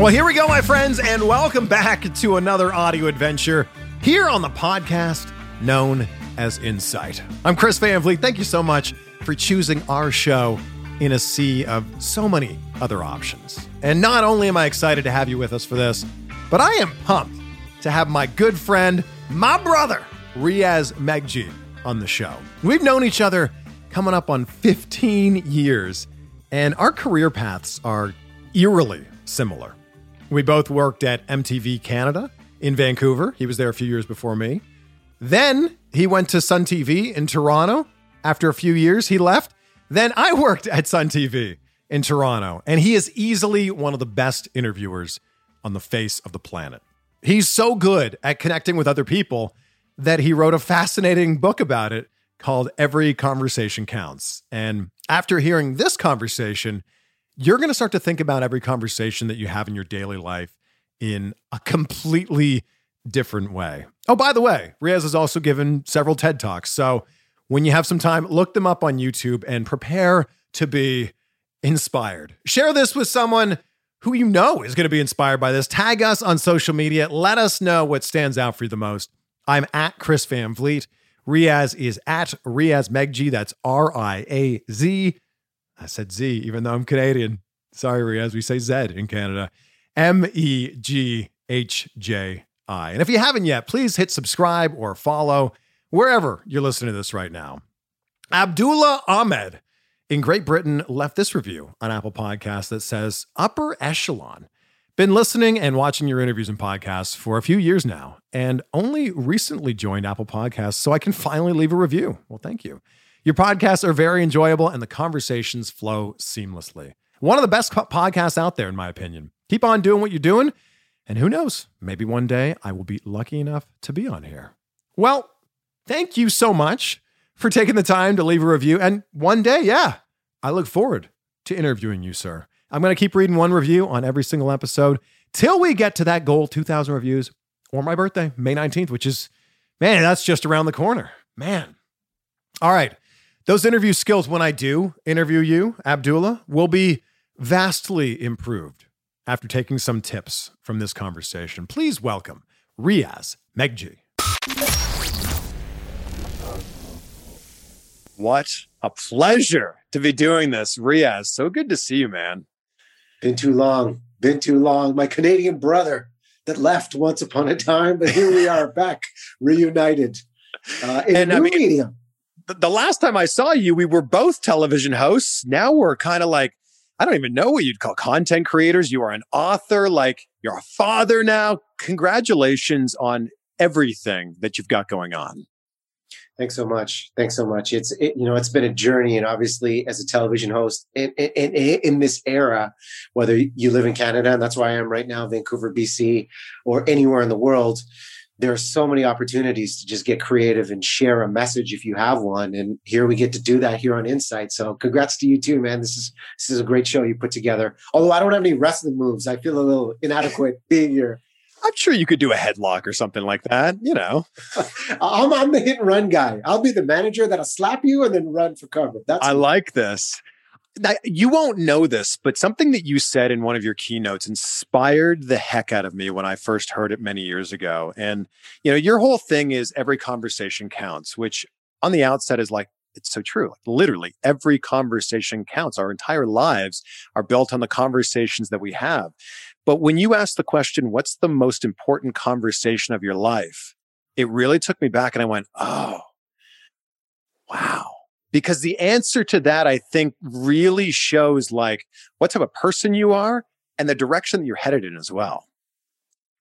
Well, here we go, my friends, and welcome back to another audio adventure here on the podcast known as Insight. I'm Chris Van Vliet. Thank you so much for choosing our show in a sea of so many other options. And not only am I excited to have you with us for this, but I am pumped to have my good friend, my brother, Riaz Meghji, on the show. We've known each other coming up on 15 years, and our career paths are eerily similar. We both worked at MTV Canada in Vancouver. He was there a few years before me. Then he went to Sun TV in Toronto. After a few years, he left. Then I worked at Sun TV in Toronto, and he is easily one of the best interviewers on the face of the planet. He's so good at connecting with other people that he wrote a fascinating book about it called Every Conversation Counts. And after hearing this conversation, you're going to start to think about every conversation that you have in your daily life in a completely different way. Oh, by the way, Riaz has also given several TED Talks. So when you have some time, look them up on YouTube and prepare to be inspired. Share this with someone who you know is going to be inspired by this. Tag us on social media. Let us know what stands out for you the most. I'm at Chris Van Vliet. Riaz is at Riaz Meghji. That's R I A Z. I said Z, even though I'm Canadian. Sorry, Riaz, we say Z in Canada. M E G H J I. And if you haven't yet, please hit subscribe or follow wherever you're listening to this right now. Abdullah Ahmed in Great Britain left this review on Apple Podcasts that says Upper Echelon. Been listening and watching your interviews and podcasts for a few years now, and only recently joined Apple Podcasts so I can finally leave a review. Well, thank you. Your podcasts are very enjoyable and the conversations flow seamlessly. One of the best podcasts out there, in my opinion. Keep on doing what you're doing. And who knows, maybe one day I will be lucky enough to be on here. Well, thank you so much for taking the time to leave a review. And one day, yeah, I look forward to interviewing you, sir. I'm going to keep reading one review on every single episode till we get to that goal 2,000 reviews or my birthday, May 19th, which is, man, that's just around the corner. Man. All right. Those interview skills, when I do interview you, Abdullah, will be vastly improved after taking some tips from this conversation. Please welcome Riaz Meghji. What a pleasure to be doing this, Riaz. So good to see you, man. Been too long. Been too long. My Canadian brother that left once upon a time, but here we are back, reunited uh, in And, a I new mean, medium. The, last time I saw you, we were both television hosts. Now we're kind of like, I don't even know what you'd call content creators. You are an author, like you're a father now. Congratulations on everything that you've got going on. Thanks so much. Thanks so much. It's it, you know it's been a journey, and obviously as a television host in, in, in, this era, whether you live in Canada, and that's where I am right now, Vancouver, BC, or anywhere in the world, there are so many opportunities to just get creative and share a message if you have one. And here we get to do that here on Insight. So congrats to you too, man. This is this is a great show you put together. Although I don't have any wrestling moves, I feel a little inadequate being here. I'm sure you could do a headlock or something like that, you know. I'm, I'm the hit and run guy. I'll be the manager that'll slap you and then run for cover. That's I me. like this. Now, you won't know this, but something that you said in one of your keynotes inspired the heck out of me when I first heard it many years ago. And, you know, your whole thing is every conversation counts, which on the outset is like, it's so true. Like literally every conversation counts. Our entire lives are built on the conversations that we have. But when you ask the question, what's the most important conversation of your life? It really took me back and I went, oh, wow. Because the answer to that, I think, really shows like what type of person you are and the direction that you're headed in as well.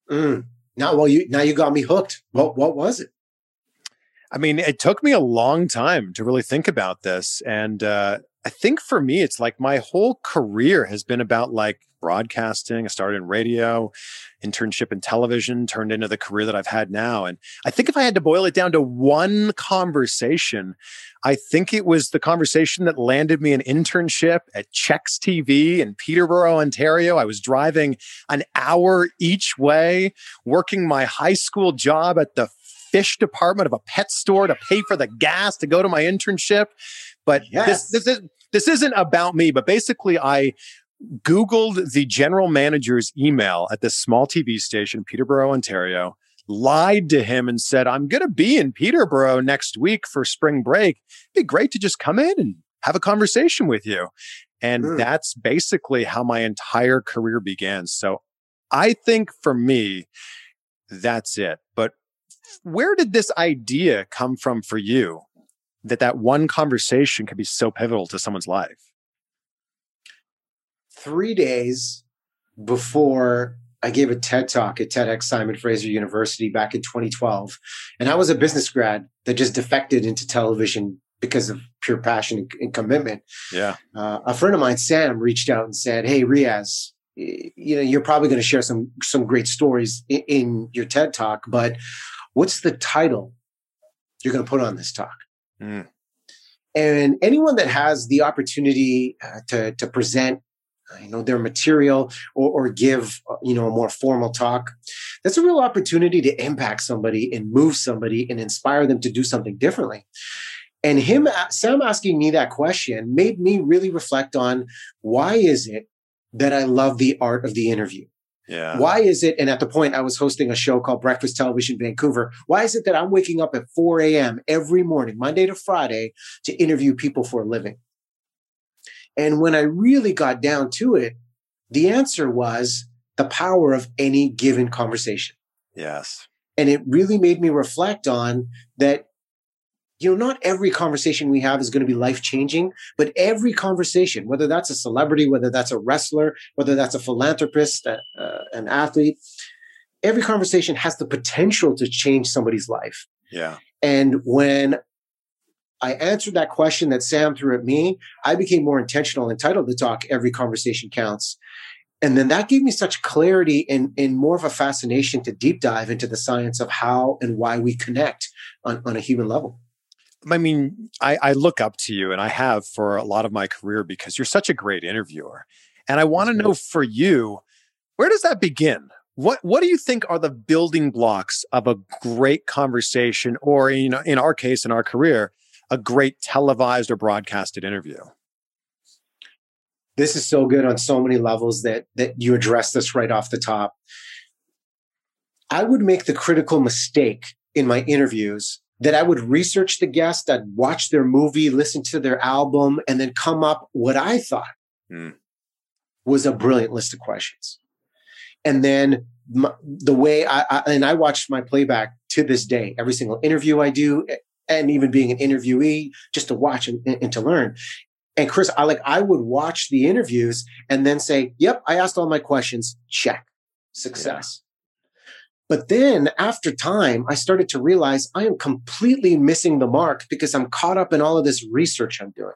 Mm. Now, well, you now you got me hooked. What what was it? I mean, it took me a long time to really think about this, and uh, I think for me, it's like my whole career has been about like broadcasting. I started in radio, internship in television, turned into the career that I've had now. And I think if I had to boil it down to one conversation, I think it was the conversation that landed me an internship at Chex TV in Peterborough, Ontario. I was driving an hour each way, working my high school job at the fish department of a pet store to pay for the gas to go to my internship. But yes. this, this is this isn't about me, but basically I Googled the general manager's email at this small TV station, Peterborough, Ontario, lied to him and said, I'm going to be in Peterborough next week for spring break. It'd be great to just come in and have a conversation with you. And mm. that's basically how my entire career began. So I think for me, that's it. But where did this idea come from for you that that one conversation could be so pivotal to someone's life? three days before I gave a TED talk at TEDx Simon Fraser University back in 2012. And I was a business grad that just defected into television because of pure passion and, commitment. Yeah. Uh, a friend of mine, Sam, reached out and said, Hey, Riaz, you know, you're probably going to share some, some great stories in, in, your TED talk, but what's the title you're going to put on this talk? Mm. And anyone that has the opportunity uh, to, to present you know their material or, or give uh, you know a more formal talk that's a real opportunity to impact somebody and move somebody and inspire them to do something differently and him sam asking me that question made me really reflect on why is it that i love the art of the interview yeah. Why is it? And at the point, I was hosting a show called Breakfast Television Vancouver. Why is it that I'm waking up at 4 a.m. every morning, Monday to Friday, to interview people for a living? And when I really got down to it, the answer was the power of any given conversation. Yes. And it really made me reflect on that, you know, not every conversation we have is going to be life changing, but every conversation, whether that's a celebrity, whether that's a wrestler, whether that's a philanthropist, uh, an athlete, every conversation has the potential to change somebody's life. Yeah. And when I answered that question that Sam threw at me, I became more intentional, and entitled to talk. Every conversation counts. And then that gave me such clarity and, and more of a fascination to deep dive into the science of how and why we connect on, on a human level. I mean, I, I look up to you and I have for a lot of my career because you're such a great interviewer. And I want to know for you, where does that begin? What what do you think are the building blocks of a great conversation, or you know, in our case, in our career, a great televised or broadcasted interview. This is so good on so many levels that that you address this right off the top. I would make the critical mistake in my interviews that I would research the guest, I'd watch their movie, listen to their album, and then come up what I thought mm. was a brilliant list of questions. And then my, the way I, I, and I watch my playback to this day, every single interview I do, and even being an interviewee just to watch and, and to learn. And Chris, I like I would watch the interviews and then say, "Yep, I asked all my questions. Check, success." But then after time, I started to realize I am completely missing the mark because I'm caught up in all of this research I'm doing.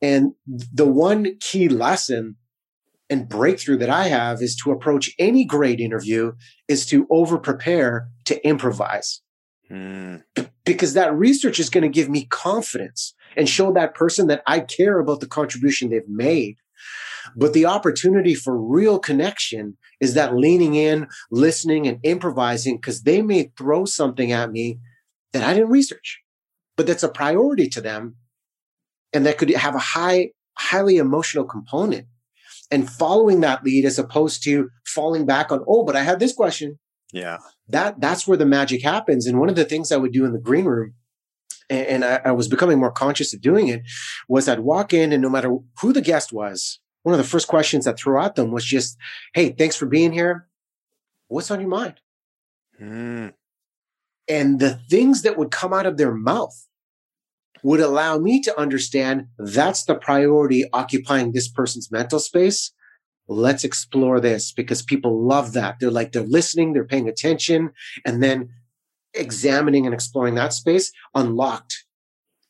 And the one key lesson and breakthrough that I have is to approach any great interview is to over prepare to improvise. Mm. because that research is going to give me confidence and show that person that I care about the contribution they've made. But the opportunity for real connection is that leaning in, listening, and improvising because they may throw something at me that I didn't research, but that's a priority to them. And that could have a high, highly emotional component. And following that lead as opposed to falling back on, oh, but I had this question. Yeah. That that's where the magic happens. And one of the things I would do in the green room and, I, I was becoming more conscious of doing it, was I'd walk in and no matter who the guest was, one of the first questions I threw at them was just, "Hey, thanks for being here. What's on your mind?" Mm. And the things that would come out of their mouth would allow me to understand that's the priority occupying this person's mental space. Let's explore this because people love that. They're like, they're listening, they're paying attention. And then examining and exploring that space unlocked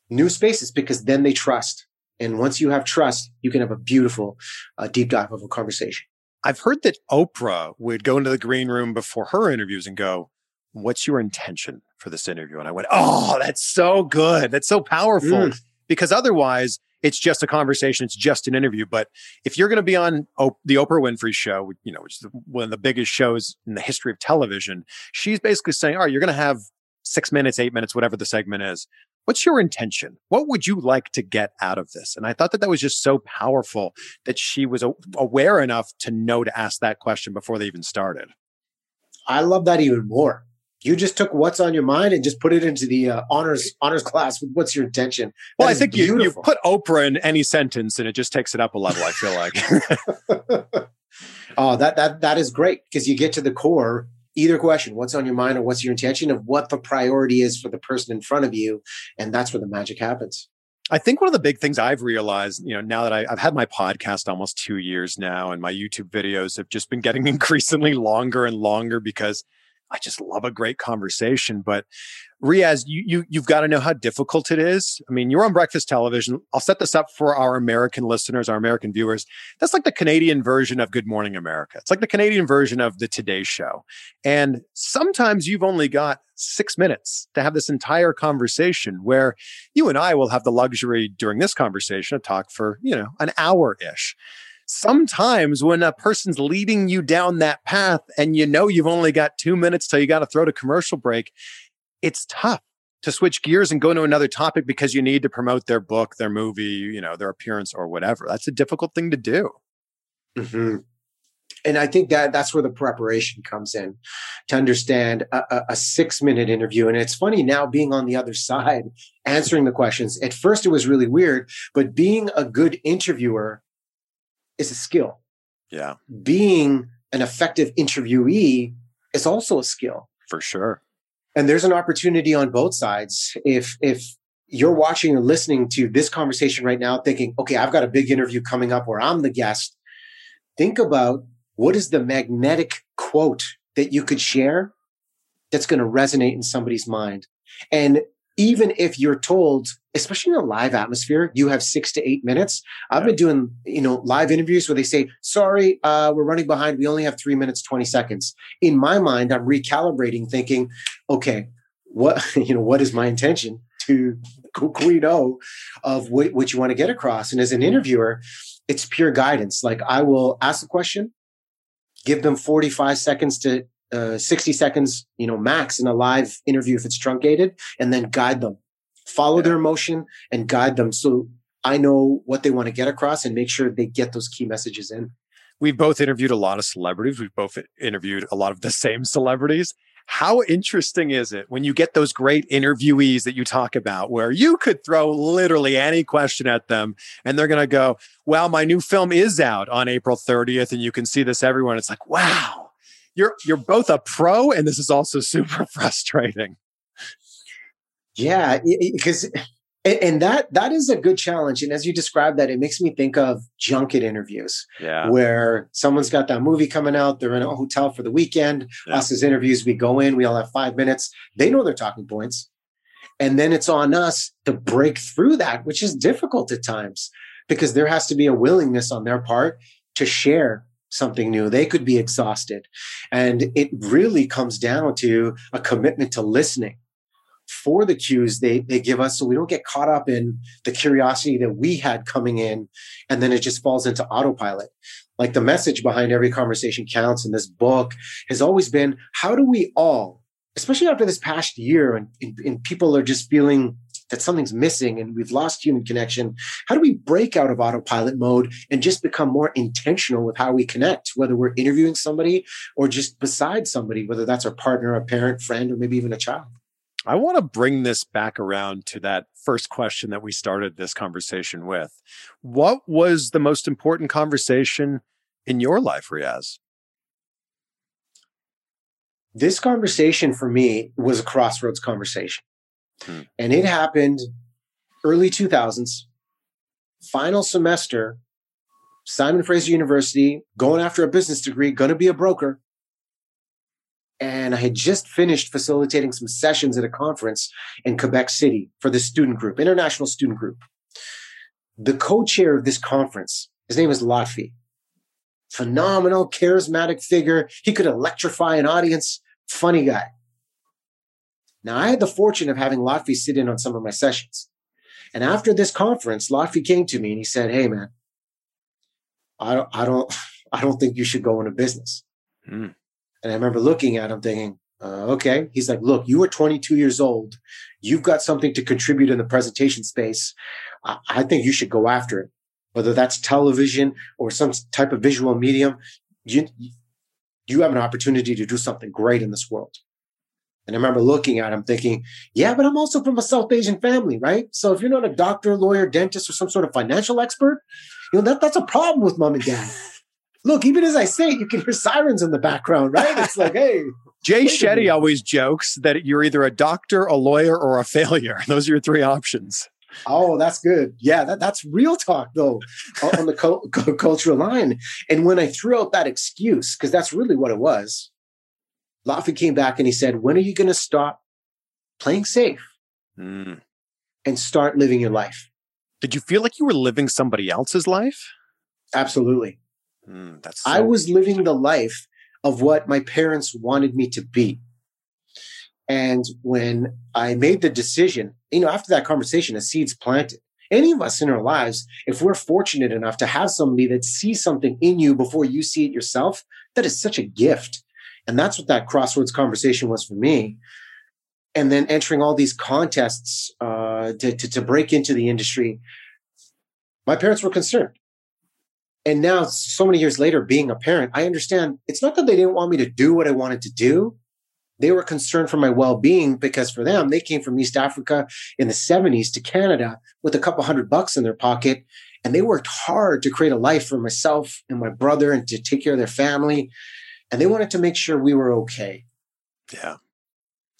new spaces because then they trust. And once you have trust, you can have a beautiful uh, deep dive of a conversation. I've heard that Oprah would go into the green room before her interviews and go, What's your intention for this interview? And I went, Oh, that's so good. That's so powerful. Mm. Because otherwise, it's just a conversation. It's just an interview. But if you're going to be on o- the Oprah Winfrey show, you know, which is one of the biggest shows in the history of television, she's basically saying, all right, you're going to have six minutes, eight minutes, whatever the segment is. What's your intention? What would you like to get out of this? And I thought that that was just so powerful that she was a- aware enough to know to ask that question before they even started. I love that even more you just took what's on your mind and just put it into the uh, honors honors class. What's your intention? Well, I think you, you put Oprah in any sentence and it just takes it up a level. I feel like. oh, that that that is great because you get to the core. Either question, what's on your mind or what's your intention of what the priority is for the person in front of you, and that's where the magic happens. I think one of the big things I've realized, you know, now that I, have had my podcast almost two years now, and my YouTube videos have just been getting increasingly longer and longer because I just love a great conversation. But Riaz, you, you you've got to know how difficult it is. I mean, you're on breakfast television. I'll set this up for our American listeners, our American viewers. That's like the Canadian version of Good Morning America. It's like the Canadian version of the Today Show. And sometimes you've only got six minutes to have this entire conversation where you and I will have the luxury during this conversation to talk for, you know, an hour ish sometimes when a person's leading you down that path and you know you've only got two minutes till you got to throw to commercial break, it's tough to switch gears and go to another topic because you need to promote their book, their movie, you know, their appearance or whatever. That's a difficult thing to do. Mm-hmm. And I think that that's where the preparation comes in to understand a, a, a six minute interview. And it's funny now being on the other side, answering the questions. At first, it was really weird, but being a good interviewer is a skill. Yeah. Being an effective interviewee is also a skill. For sure. And there's an opportunity on both sides. If if you're watching or listening to this conversation right now thinking, okay, I've got a big interview coming up where I'm the guest, think about what is the magnetic quote that you could share that's going to resonate in somebody's mind. And even if you're told, especially in a live atmosphere, you have six to eight minutes. I've been doing, you know, live interviews where they say, sorry, uh, we're running behind. We only have three minutes, 20 seconds. In my mind, I'm recalibrating thinking, okay, what, you know, what is my intention to we know of what, what you want to get across? And as an interviewer, it's pure guidance. Like I will ask a question, give them 45 seconds to uh, 60 seconds, you know, max in a live interview if it's truncated, and then guide them, follow yeah. their emotion and guide them. So I know what they want to get across and make sure they get those key messages in. We've both interviewed a lot of celebrities. We've both interviewed a lot of the same celebrities. How interesting is it when you get those great interviewees that you talk about where you could throw literally any question at them and they're going to go, Well, my new film is out on April 30th and you can see this everywhere. And it's like, wow, you're you're both a pro and this is also super frustrating. Yeah, because And, that that is a good challenge. And as you describe that, it makes me think of junket interviews Yeah. where someone's got that movie coming out, they're in a hotel for the weekend. Yeah. Us as interviews, we go in, we all have five minutes. They know their talking points. And then it's on us to break through that, which is difficult at times because there has to be a willingness on their part to share something new. They could be exhausted. And it really comes down to a commitment to listening for the cues they, they give us so we don't get caught up in the curiosity that we had coming in and then it just falls into autopilot. Like the message behind every conversation counts in this book has always been how do we all, especially after this past year and, and, and people are just feeling that something's missing and we've lost human connection, how do we break out of autopilot mode and just become more intentional with how we connect, whether we're interviewing somebody or just beside somebody, whether that's our partner, a parent, friend, or maybe even a child? I want to bring this back around to that first question that we started this conversation with. What was the most important conversation in your life, Riaz? This conversation for me was a crossroads conversation. Hmm. And it happened early 2000s, final semester, Simon Fraser University, going after a business degree, going to be a broker. And I had just finished facilitating some sessions at a conference in Quebec City for the student group, international student group. The co-chair of this conference, his name is Lotfi. Phenomenal, charismatic figure. He could electrify an audience. Funny guy. Now, I had the fortune of having Lotfi sit in on some of my sessions. And after this conference, Lotfi came to me and he said, Hey, man, I don't, I don't, I don't think you should go into business. Hmm. And I remember looking at him thinking, uh, okay. He's like, look, you are 22 years old. You've got something to contribute in the presentation space. I, I think you should go after it, whether that's television or some type of visual medium. You, you have an opportunity to do something great in this world. And I remember looking at him thinking, yeah, but I'm also from a South Asian family, right? So if you're not a doctor, lawyer, dentist, or some sort of financial expert, you know, that, that's a problem with mom and dad. Look, even as I say it, you can hear sirens in the background, right? It's like, hey, Jay Wait a minute. Shetty always jokes that you're either a doctor, a lawyer, or a failure. Those are your three options. Oh, that's good. Yeah, that, that's real talk though on the cul- cu- cultural line. And when I threw out that excuse, because that's really what it was, Lotfi came back and he said, "When are you going to stop playing safe Hmm. and start living your life?" Did you feel like you were living somebody else's life? Absolutely. Hmm, that's I was living the life of what my parents wanted me to be. And when I made the decision, you know, after that conversation, a seed's planted. Any of us in our lives, if we're fortunate enough to have somebody that sees something in you before you see it yourself, that is such a gift. And that's what that crossroads conversation was for me. And then entering all these contests uh, to, to, to break into the industry, my parents were concerned. And now, so many years later, being a parent, I understand it's not that they didn't want me to do what I wanted to do. They were concerned for my well being because for them, they came from East Africa in the 70s to Canada with a couple hundred bucks in their pocket. And they worked hard to create a life for myself and my brother and to take care of their family. And they wanted to make sure we were okay. yeah.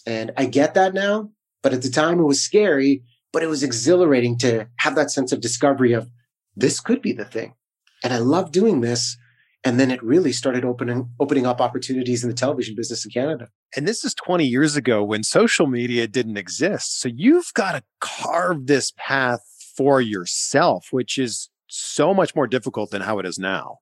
And I get that now. But at the time, it was scary, but it was exhilarating to have that sense of discovery of this could be the thing. And I love doing this. And then it really started opening opening up opportunities in the television business in Canada. And this is 20 years ago when social media didn't exist. So you've got to carve this path for yourself, which is so much more difficult than how it is now.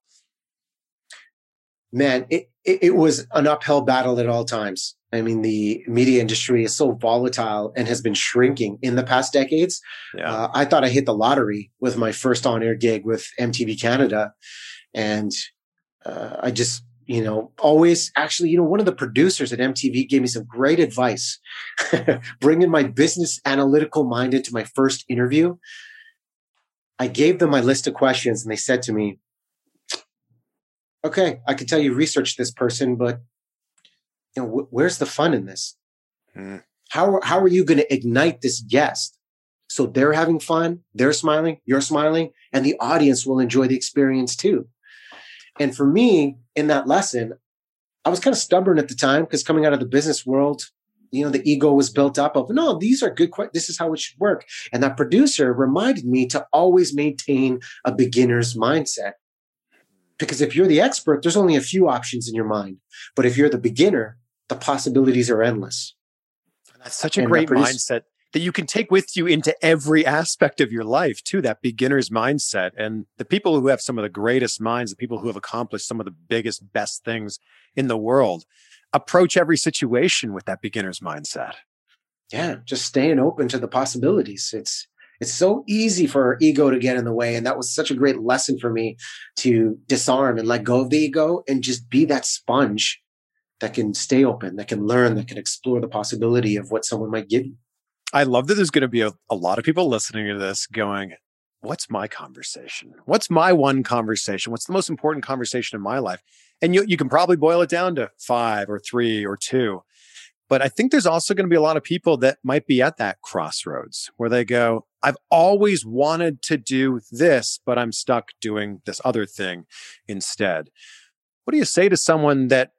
Man, it, it, it was an uphill battle at all times. I mean, the media industry is so volatile and has been shrinking in the past decades. Yeah. Uh, I thought I hit the lottery with my first on air gig with MTV Canada. And uh, I just, you know, always actually, you know, one of the producers at MTV gave me some great advice, bringing my business analytical mind into my first interview. I gave them my list of questions and they said to me, okay, I can tell you research this person, but you know, wh- where's the fun in this? Hmm. How, how are you going to ignite this guest? So they're having fun, they're smiling, you're smiling, and the audience will enjoy the experience too. And for me, in that lesson, I was kind of stubborn at the time because coming out of the business world, you know the ego was built up of no these are good this is how it should work and that producer reminded me to always maintain a beginner's mindset because if you're the expert there's only a few options in your mind but if you're the beginner the possibilities are endless That's such a And great that produce- mindset that you can take with you into every aspect of your life, too. That beginner's mindset. And the people who have some of the greatest minds, the people who have accomplished some of the biggest, best things in the world, approach every situation with that beginner's mindset. yeah just staying open to the possibilities it's it's so easy for our ego to get in the way and that was such a great lesson for me to disarm and let go of the ego and just be that sponge that can stay open that can learn that can explore the possibility of what someone might give you I love that there's going to be a, a lot of people listening to this going, What's my conversation? What's my one conversation? What's the most important conversation in my life? And you, you can probably boil it down to five or three or two. But I think there's also going to be a lot of people that might be at that crossroads where they go, I've always wanted to do this, but I'm stuck doing this other thing instead. What do you say to someone that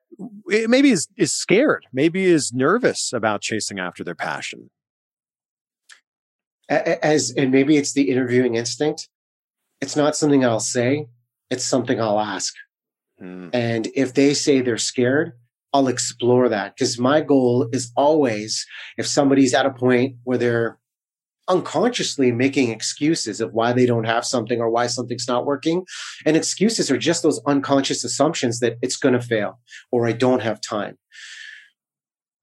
maybe is, is scared, maybe is nervous about chasing after their passion? As and maybe it's the interviewing instinct it's not something i'll say it's something i'll ask Hmm. and if they say they're scared i'll explore that because my goal is always if somebody's at a point where they're unconsciously making excuses of why they don't have something or why something's not working. And excuses are just those unconscious assumptions that it's going to fail or i don't have time.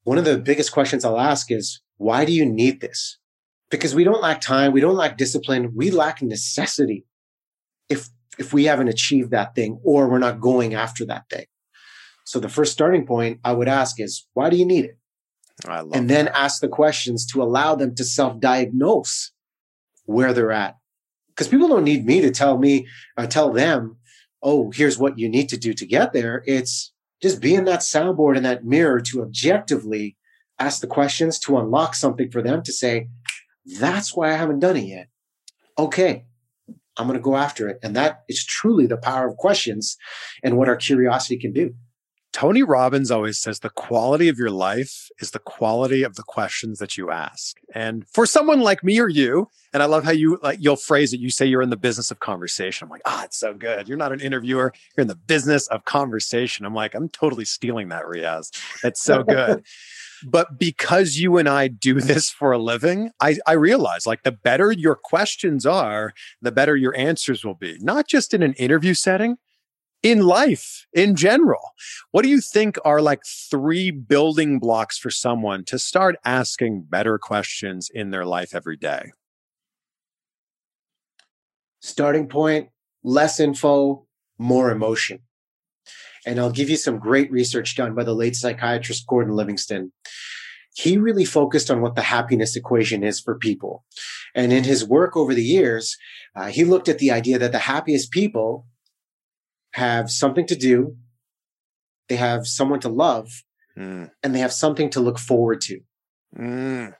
One of the biggest questions i'll ask is why do you need this? Because we don't lack time we don't lack discipline we lack necessity if if we haven't achieved that thing or we're not going after that thing. So the first starting point i would ask is why do you need it and then that. ask the questions to allow them to self-diagnose where they're at. Because people don't need me to tell me or tell them oh here's what you need to do to get there. It's just being that soundboard and that mirror to objectively ask the questions to unlock something for them to say that's why i haven't done it yet. Okay i'm going to go after it. And that is truly the power of questions and what our curiosity can do Tony Robbins always says the quality of your life is the quality of the questions that you ask. And for someone like me or you, and I love how you like you'll phrase it, you say you're in the business of conversation. I'm like, ah, it's so good. You're not an interviewer, you're in the business of conversation. I'm like, I'm totally stealing that, Riaz. That's so good. but because you and I do this for a living, I, I realize like the better your questions are, the better your answers will be. Not just in an interview setting, in life in general. What do you think are like three building blocks for someone to start asking better questions in their life every day? starting point, less info, more emotion. And I'll give you some great research done by the late psychiatrist Gordon Livingston. He really focused on what the happiness equation is for people. And in his work over the years, uh, he looked at the idea that the happiest people have something to do, they have someone to love, Mm, and they have something to look forward to. mm,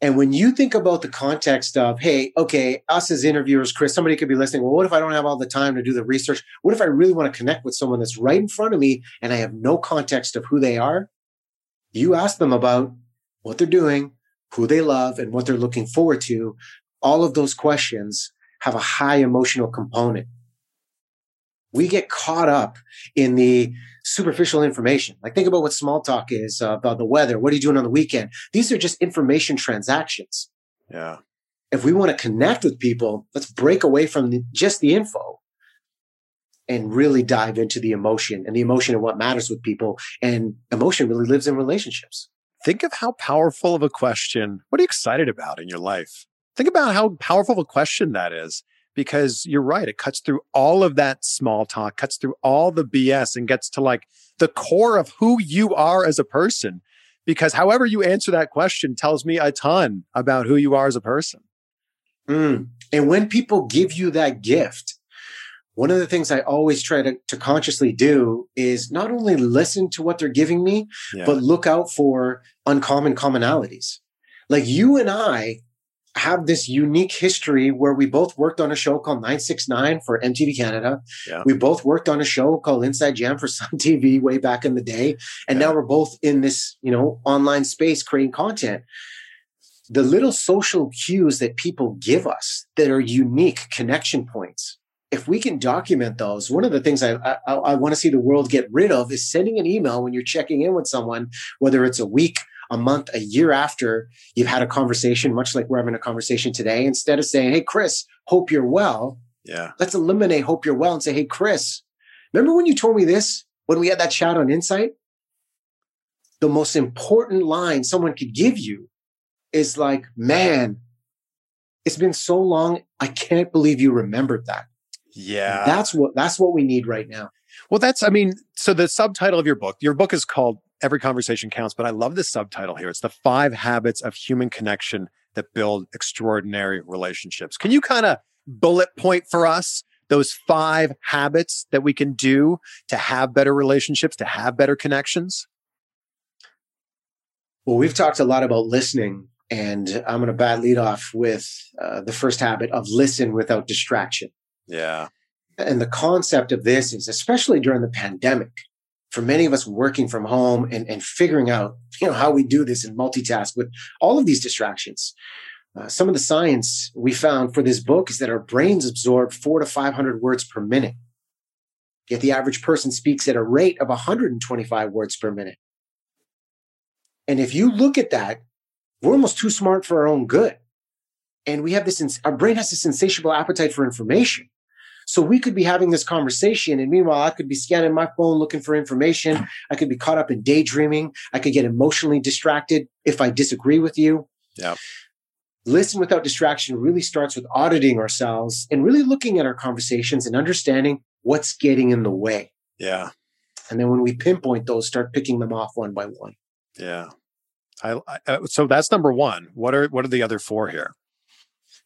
And when you think about the context of, hey, okay, us as interviewers, Chris, somebody could be listening. Well, what if I don't have all the time to do the research? What if I really want to connect with someone that's right in front of me and I have no context of who they are? You ask them about what they're doing, who they love, and what they're looking forward to. All of those questions have a high emotional component. We get caught up in the superficial information. Like think about what small talk is uh, about the weather. What are you doing on the weekend? These are just information transactions. yeah. If we want to connect with people, let's break away from the, just the info and really dive into the emotion and the emotion of what matters with people. And emotion really lives in relationships. Think of how powerful of a question. What are you excited about in your life? Think about how powerful of a question that is because you're right. It cuts through all of that small talk, cuts through all the BS and gets to like the core of who you are as a person. Because however you answer that question tells me a ton about who you are as a person. Mm. And when people give you that gift, one of the things I always try to, to consciously do is not only listen to what they're giving me, Yeah. but look out for uncommon commonalities. Like you and I have this unique history where we both worked on a show called 969 for MTV Canada. Yeah. We both worked on a show called Inside Jam for Sun TV way back in the day. And Yeah. now we're both in this, you know, online space creating content. The little social cues that people give us that are unique connection points. If we can document those, one of the things I, I, I want to see the world get rid of is sending an email when you're checking in with someone, whether it's a week, a month, a year after you've had a conversation, much like we're having a conversation today, instead of saying, Hey, Chris, hope you're well, Yeah. let's eliminate hope you're well and say, Hey, Chris, remember when you told me this when we had that chat on Insight? The most important line someone could give you is like, Man, it's been so long. I can't believe you remembered that. Yeah. That's what that's what we need right now. Well, that's, I mean, so the subtitle of your book, your book is called Every Conversation Counts, but I love the subtitle here. It's the five habits of human connection that build extraordinary relationships. Can you kind of bullet point for us those five habits that we can do to have better relationships, to have better connections? Well, we've talked a lot about listening, and I'm going to bad lead off with uh, the first habit of listen without distraction. Yeah. And the concept of this is, especially during the pandemic, for many of us working from home and, and figuring out, you know, how we do this and multitask with all of these distractions. Uh, some of the science we found for this book is that our brains absorb four to 500 words per minute. Yet the average person speaks at a rate of 125 words per minute. And if you look at that, we're almost too smart for our own good. And we have this, our brain has this insatiable appetite for information. So we could be having this conversation, and meanwhile, I could be scanning my phone looking for information. I could be caught up in daydreaming. I could get emotionally distracted if I disagree with you. Yeah. Listen without distraction really starts with auditing ourselves and really looking at our conversations and understanding what's getting in the way. Yeah. And then when we pinpoint those, start picking them off one by one. Yeah. I, I uh, so that's number one. What are what are the other four here?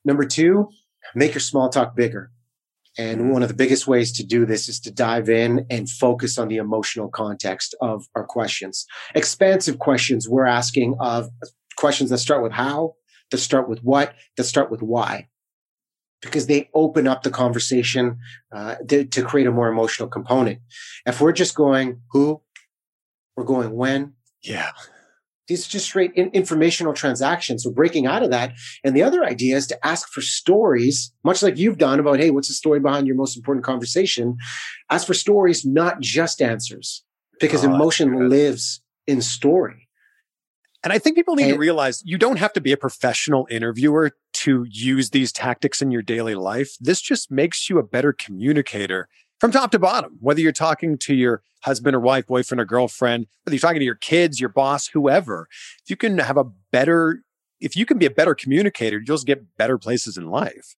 Number two, make your small talk bigger. And one of the biggest ways to do this is to dive in and focus on the emotional context of our questions. Expansive questions we're asking of questions that start with how, that start with what, that start with why, because they open up the conversation uh, to, to create a more emotional component. If we're just going who, we're going when, Yeah. These are just straight in- informational transactions. So breaking out of that. And the other idea is to ask for stories, much like you've done about, hey, what's the story behind your most important conversation? Ask for stories, not just answers, because Oh, emotion lives in story. And I think people need to realize you don't have to be a professional interviewer to use these tactics in your daily life. This just makes you a better communicator from top to bottom, whether you're talking to your husband or wife, boyfriend or girlfriend, whether you're talking to your kids, your boss, whoever. If you can have a better, if you can be a better communicator, you'll just get better places in life.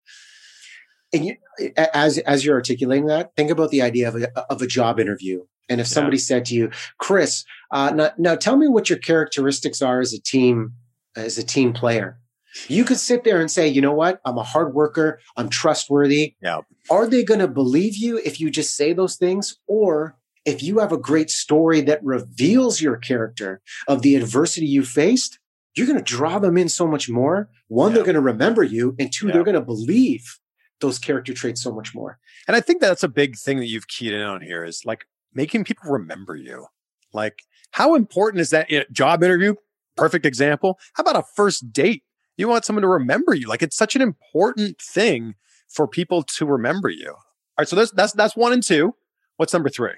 And you, as as you're articulating that, think about the idea of a, of a job interview. And if Yeah. somebody said to you, Chris, uh, now, now tell me what your characteristics are as a team as a team player. You could sit there and say, you know what? I'm a hard worker. I'm trustworthy. Yeah. Are they going to believe you if you just say those things? Or if you have a great story that reveals your character of the adversity you faced, you're going to draw them in so much more. One, Yeah. they're going to remember you. And two, Yeah. they're going to believe those character traits so much more. And I think that's a big thing that you've keyed in on here is like making people remember you. Like, how important is that job interview? Perfect example. How about a first date? You want someone to remember you. Like, it's such an important thing for people to remember you. All right. So that's that's that's one and two. What's number three?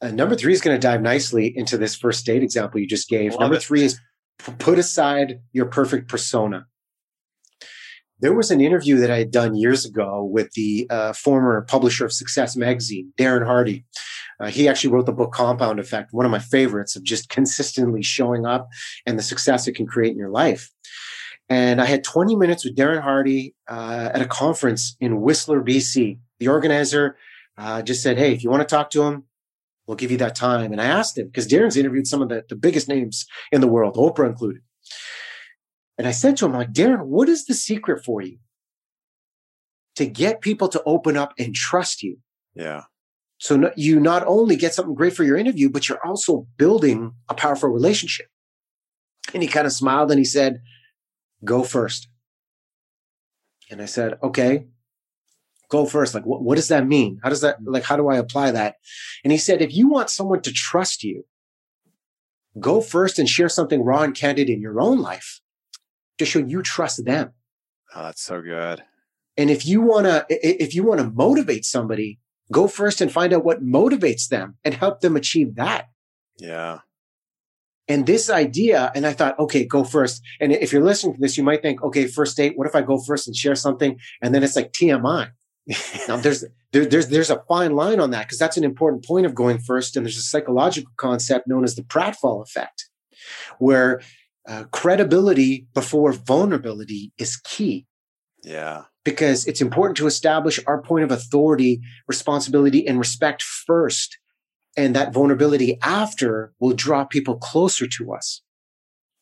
Uh, number three is going to dive nicely into this first date example you just gave. Love number it. three is p- put aside your perfect persona. There was an interview that I had done years ago with the uh, former publisher of Success Magazine, Darren Hardy. Uh, he actually wrote the book Compound Effect, one of my favorites of just consistently showing up and the success it can create in your life. And I had 20 minutes with Darren Hardy uh, at a conference in Whistler, BC. The organizer uh, just said, Hey, if you want to talk to him, we'll give you that time. And I asked him because Darren's interviewed some of the, the biggest names in the world, Oprah included. And I said to him, like, Darren, what is the secret for you to get people to open up and trust you? Yeah. So no, you not only get something great for your interview, but you're also building a powerful relationship. And he kind of smiled and he said, go first. And I said, okay, go first. Like, what, what does that mean? How does that, like, how do I apply that? And he said, if you want someone to trust you, go first and share something raw and candid in your own life to show you trust them. Oh, that's so good. And if you want to, if you want to motivate somebody, go first and find out what motivates them and help them achieve that. Yeah. And this idea, and I thought, okay, go first. And if you're listening to this, you might think, okay, first date, what if I go first and share something? And then it's like TMI. now there's there, there's there's a fine line on that because that's an important point of going first. And there's a psychological concept known as the pratfall effect, where uh, credibility before vulnerability is key. Yeah. Because it's important to establish our point of authority, responsibility, and respect first. And that vulnerability after will draw people closer to us.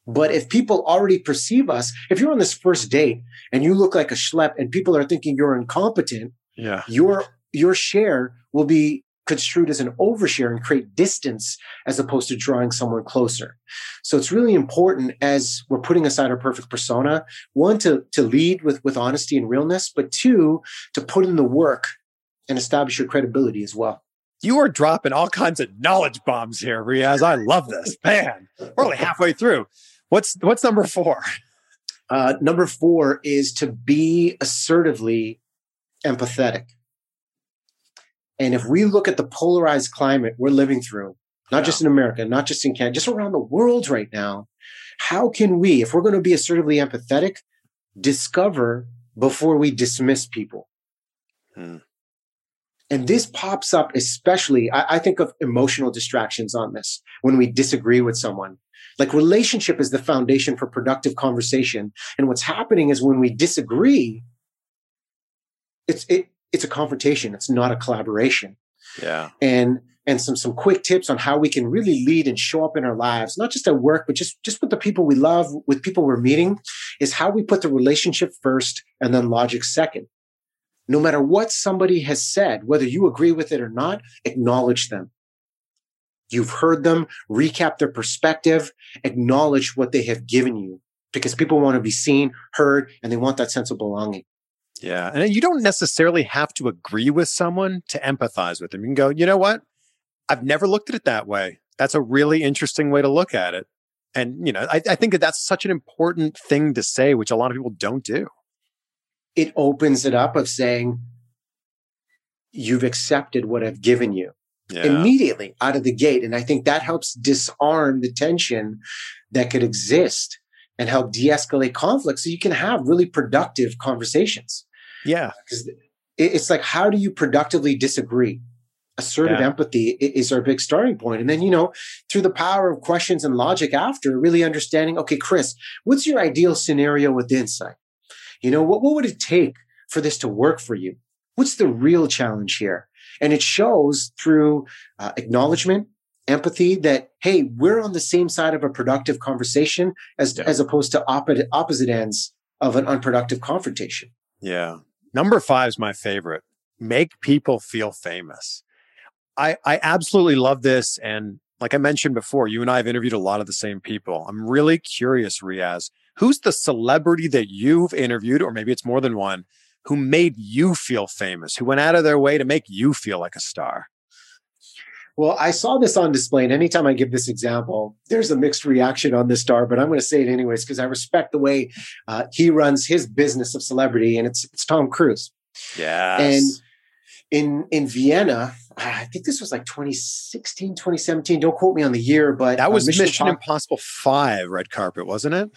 But if people already perceive us, if you're on this first date and you look like a schlep and people are thinking you're incompetent, yeah. your your share will be construed as an overshare and create distance as opposed to drawing someone closer. So it's really important as we're putting aside our perfect persona, one to to lead with with honesty and realness, but two to put in the work and establish your credibility as well. You are dropping all kinds of knowledge bombs here, Riaz. I love this. Man, we're only halfway through. What's what's number four? Uh, number four is to be assertively empathetic. And if we look at the polarized climate we're living through, not yeah. just in America, not just in Canada, just around the world right now, how can we, if we're going to be assertively empathetic, discover before we dismiss people? Hmm. And this pops up especially, I, I, think of emotional distractions on this when we disagree with someone. Like relationship is the foundation for productive conversation. And what's happening is when we disagree, it's it it's a confrontation. It's not a collaboration. Yeah. And and some some quick tips on how we can really lead and show up in our lives, not just at work, but just just with the people we love, with people we're meeting, is how we put the relationship first and then logic second. No matter what somebody has said, whether you agree with it or not, acknowledge them. You've heard them, recap their perspective, acknowledge what they have given you because people want to be seen, heard, and they want that sense of belonging. Yeah. And you don't necessarily have to agree with someone to empathize with them. You can go, you know what? I've never looked at it that way. That's a really interesting way to look at it. And, you know, I, I think that that's such an important thing to say, which a lot of people don't do. It opens it up of saying, you've accepted what I've given you yeah. immediately out of the gate. And I think that helps disarm the tension that could exist and help de escalate conflict so you can have really productive conversations. Yeah. Because it's like, how do you productively disagree? Assertive yeah. empathy is our big starting point. And then, you know, through the power of questions and logic after, really understanding, okay, Chris, what's your ideal scenario with insight? You know, what, what would it take for this to work for you? What's the real challenge here? And it shows through uh, acknowledgement, empathy that, hey, we're on the same side of a productive conversation as, yeah. as opposed to opposite, opposite ends of an unproductive confrontation. Yeah. Number five is my favorite. Make people feel famous. I, I absolutely love this. And like I mentioned before, you and I have interviewed a lot of the same people. I'm really curious, Riaz, who's the celebrity that you've interviewed, or maybe it's more than one, who made you feel famous, who went out of their way to make you feel like a star? Well, I saw this on display, and anytime I give this example, there's a mixed reaction on this star, but I'm going to say it anyways because I respect the way uh, he runs his business of celebrity, and it's it's Tom Cruise. Yeah. And in in Vienna, I think this was like 2016, 2017. Don't quote me on the year, but that was uh, Mission, Mission Impossible Five red carpet, wasn't it?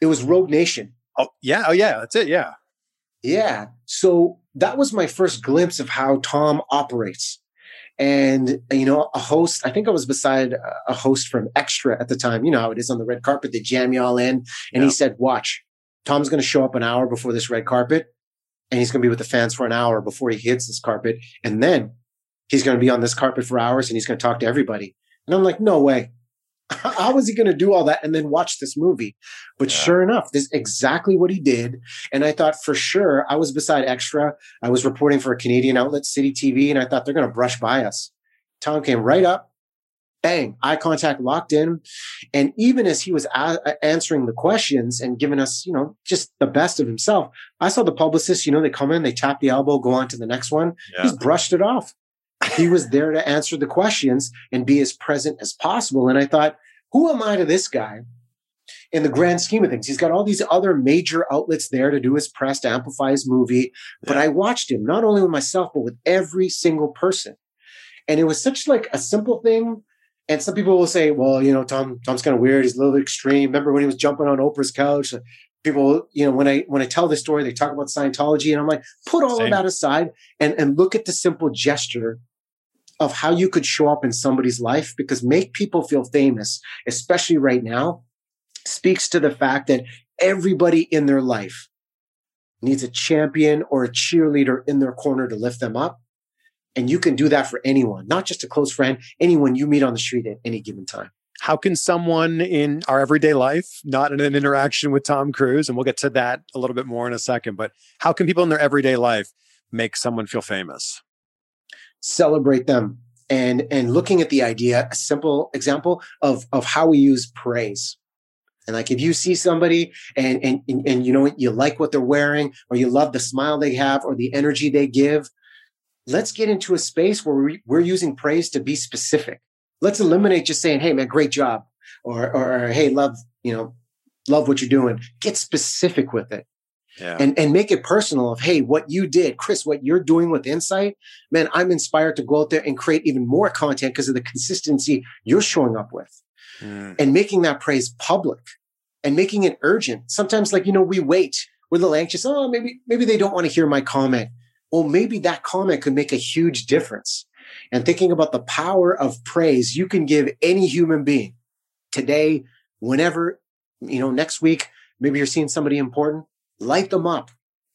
It was Rogue Nation. Oh yeah, oh yeah, that's it. Yeah, yeah. So that was my first glimpse of how Tom operates and you know a host i think i was beside a host from extra at the time. You know how it is on the red carpet. They jam you all in. And yeah. he said watch tom's going to show up an hour before this red carpet and he's going to be with the fans for an hour before he hits this carpet. And then he's going to be on this carpet for hours and he's going to talk to everybody. And i'm like no way how was he going to do all that and then watch this movie? But yeah. sure enough, this is exactly what he did. And I thought for sure, I was beside Extra. I was reporting for a Canadian outlet, City TV, and I thought they're going to brush by us. Tom came right up, bang, eye contact locked in. And even as he was a- answering the questions and giving us, you know, just the best of himself, I saw the publicist, you know, they come in, they tap the elbow, go on to the next one. Yeah. He's brushed it off. he was there to answer the questions and be as present as possible. And I thought, who am I to this guy? In the grand scheme of things, he's got all these other major outlets there to do his press to amplify his movie. But I watched him not only with myself, but with every single person. And it was such like a simple thing and some people will say, well, you know, Tom, Tom's kind of weird. He's a little extreme. Remember when he was jumping on Oprah's couch? People, you know, when I when I tell this story, they talk about Scientology, and I'm like, put all Same. of that aside and and look at the simple gesture of how you could show up in somebody's life because make people feel famous, especially right now, speaks to the fact that everybody in their life needs a champion or a cheerleader in their corner to lift them up. And you can do that for anyone, not just a close friend, anyone you meet on the street at any given time. How can someone in our everyday life, not in an interaction with Tom Cruise, and we'll get to that a little bit more in a second, but how can people in their everyday life make someone feel famous? Celebrate them. And, and looking at the idea, a simple example of, of how we use praise. And like if you see somebody and, and, and, and you know, you like what they're wearing or you love the smile they have or the energy they give, let's get into a space where we, we're using praise to be specific. Let's eliminate just saying, Hey man, great job. Or, or, or Hey, love, you know, love what you're doing. Get specific with it Yeah. and, and make it personal of, Hey, what you did, Chris, what you're doing with insight, man, I'm inspired to go out there and create even more content because of the consistency you're showing up with Mm. and making that praise public and making it urgent. Sometimes, like, you know, we wait. We're a little anxious. Oh, maybe, maybe they don't want to hear my comment. Well, maybe that comment could make a huge difference. And thinking about the power of praise you can give any human being today, whenever, you know, next week, maybe you're seeing somebody important, light them up,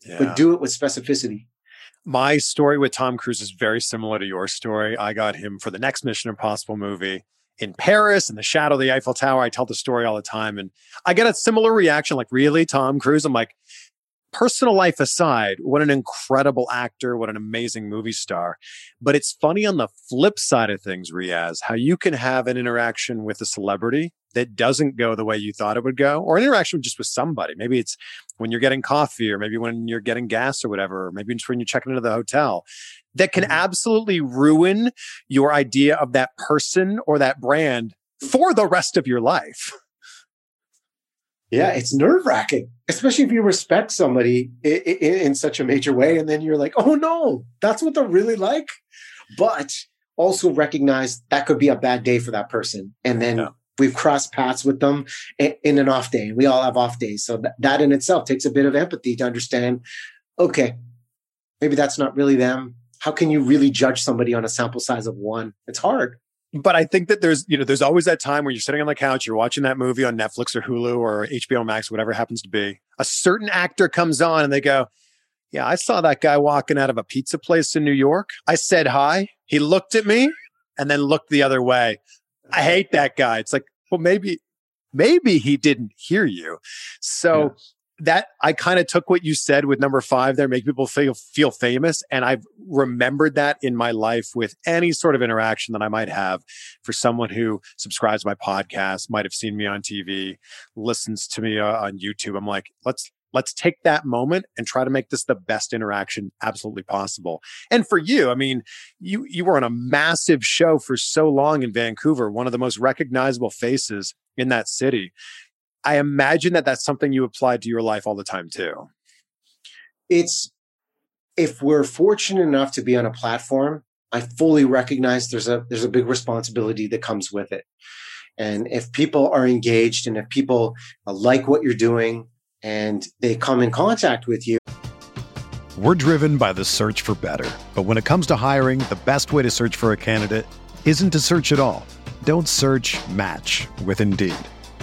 Yeah. but do it with specificity. My story with Tom Cruise is very similar to your story. I got him for the next Mission Impossible movie in Paris in the shadow of the Eiffel Tower. I tell the story all the time and I get a similar reaction like, really, Tom Cruise? I'm like, personal life aside, what an incredible actor, what an amazing movie star. But it's funny on the flip side of things, Riaz, how you can have an interaction with a celebrity that doesn't go the way you thought it would go, or an interaction just with somebody. Maybe it's when you're getting coffee, or maybe when you're getting gas or whatever, or maybe it's when you're checking into the hotel that can mm-hmm. absolutely ruin your idea of that person or that brand for the rest of your life. Yeah, it's nerve wracking, especially if you respect somebody in, in, such a major way. And then you're like, oh no, that's what they're really like. But also recognize that could be a bad day for that person. And then Yeah. we've crossed paths with them in, in an off day. We all have off days. So that, that in itself takes a bit of empathy to understand, okay, maybe that's not really them. How can you really judge somebody on a sample size of one? It's hard. But I think that there's, you know, there's always that time where you're sitting on the couch, you're watching that movie on Netflix or Hulu or HBO Max, whatever happens to be. A certain actor comes on and they go, Yeah, I saw that guy walking out of a pizza place in New York. I said hi. He looked at me and then looked the other way. I hate that guy. It's like, well, maybe, maybe he didn't hear you. So that I kind of took what you said with number five there, make people feel feel famous. And I've remembered that in my life with any sort of interaction that I might have for someone who subscribes to my podcast, might have seen me on TV, listens to me uh, on YouTube. I'm like, let's let's take that moment and try to make this the best interaction absolutely possible. And for you, I mean, you you were on a massive show for so long in Vancouver, one of the most recognizable faces in that city. I imagine that that's something you apply to your life all the time too. it's if we're fortunate enough to be on a platform i fully recognize there's a there's a big responsibility that comes with it and if people are engaged and if people uh, like what you're doing and they come in contact with you We're driven by the search for better. But when it comes to hiring, the best way to search for a candidate isn't to search at all. Don't search match with Indeed.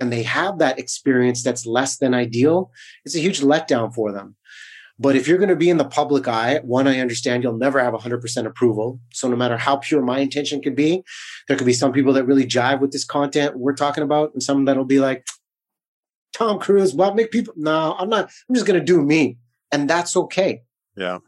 And they have that experience that's less than ideal, it's a huge letdown for them. But if you're going to be in the public eye, one, I understand you'll never have 100% approval. So no matter how pure my intention could be, there could be some people that really jive with this content we're talking about, and some that'll be like, Tom Cruise, what make people? No, I'm not. I'm just going to do me, and that's okay. Yeah,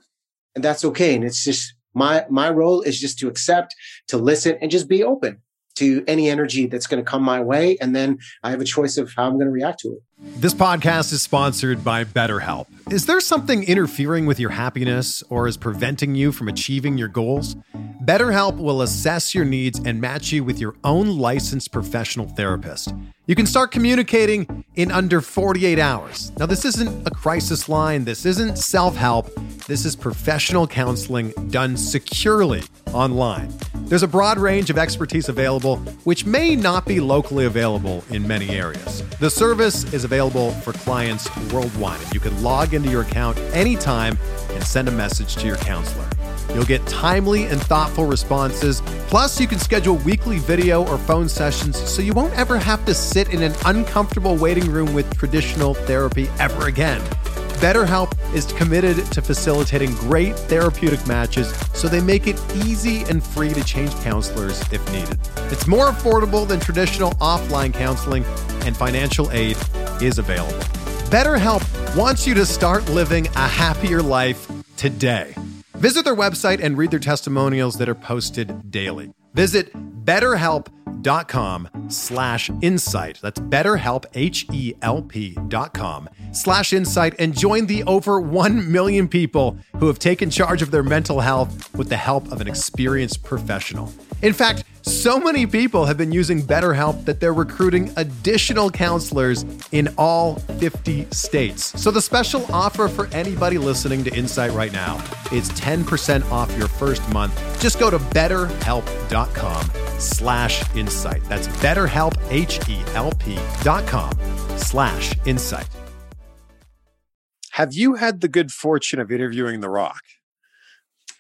and that's okay. And it's just my my role is just to accept, to listen, and just be open to any energy that's going to come my way. And then I have a choice of how I'm going to react to it. This podcast is sponsored by BetterHelp. Is there something interfering with your happiness or is preventing you from achieving your goals? BetterHelp will assess your needs and match you with your own licensed professional therapist. You can start communicating in under 48 hours. Now, this isn't a crisis line, this isn't self help, this is professional counseling done securely online. There's a broad range of expertise available, which may not be locally available in many areas. The service is available for clients worldwide. And you can log into your account anytime and send a message to your counselor. You'll get timely and thoughtful responses. Plus, you can schedule weekly video or phone sessions so you won't ever have to sit in an uncomfortable waiting room with traditional therapy ever again. BetterHelp is committed to facilitating great therapeutic matches so they make it easy and free to change counselors if needed. It's more affordable than traditional offline counseling, and financial aid is available. BetterHelp wants you to start living a happier life today. Visit their website and read their testimonials that are posted daily. Visit betterhelp.com slash insight. That's betterhelp, H-E-L-P dot com slash insight and join the over 1 million people who have taken charge of their mental health with the help of an experienced professional. In fact, so many people have been using BetterHelp that they're recruiting additional counselors in all 50 states. So the special offer for anybody listening to Insight right now is 10% off your first month. Just go to betterhelp.com slash insight. That's betterhelp, H-E-L-P dot com slash insight. Have you had the good fortune of interviewing The Rock?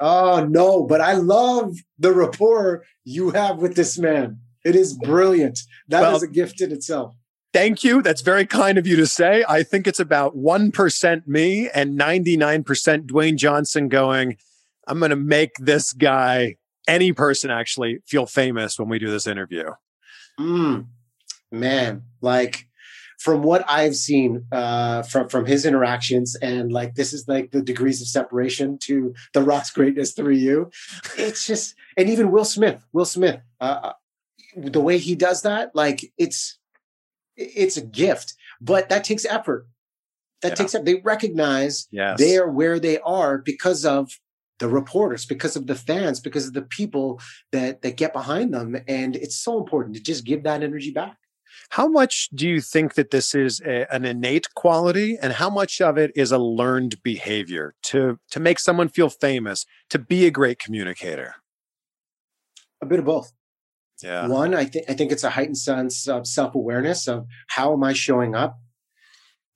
Oh no, but I love the rapport you have with this man. It is brilliant. That Well- is a gift in itself. Thank you. That's very kind of you to say. I think it's about 1% me and 99% Dwayne Johnson going, I'm going to make this guy, any person actually, feel famous when we do this interview. Mm, man, like from what I've seen uh, from from his interactions, and like this is like the degrees of separation to the Rock's greatness through you. It's just, and even Will Smith, Will Smith, uh, the way he does that, like it's it's a gift, but that takes effort. That Yeah. takes They recognize Yes. they are where they are because of the reporters, because of the fans, because of the people that that get behind them, and it's so important to just give that energy back. How much do you think that this is a, an innate quality and how much of it is a learned behavior to to make someone feel famous, to be a great communicator? A bit of both. Yeah. One, I think I think it's a heightened sense of self awareness of how am I showing up,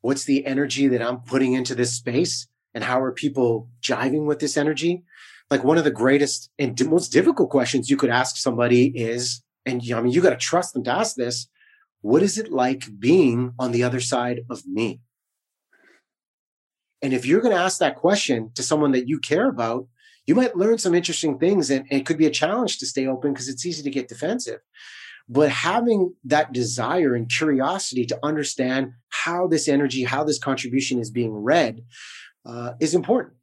what's the energy that I'm putting into this space, and how are people jiving with this energy. Like one of the greatest and most difficult questions you could ask somebody is, and you know, I mean, you got to trust them to ask this. What is it like being on the other side of me? And if you're going to ask that question to someone that you care about, you might learn some interesting things and, it could be a challenge to stay open because it's easy to get defensive. But having that desire and curiosity to understand how this energy, how this contribution is being read uh, is important.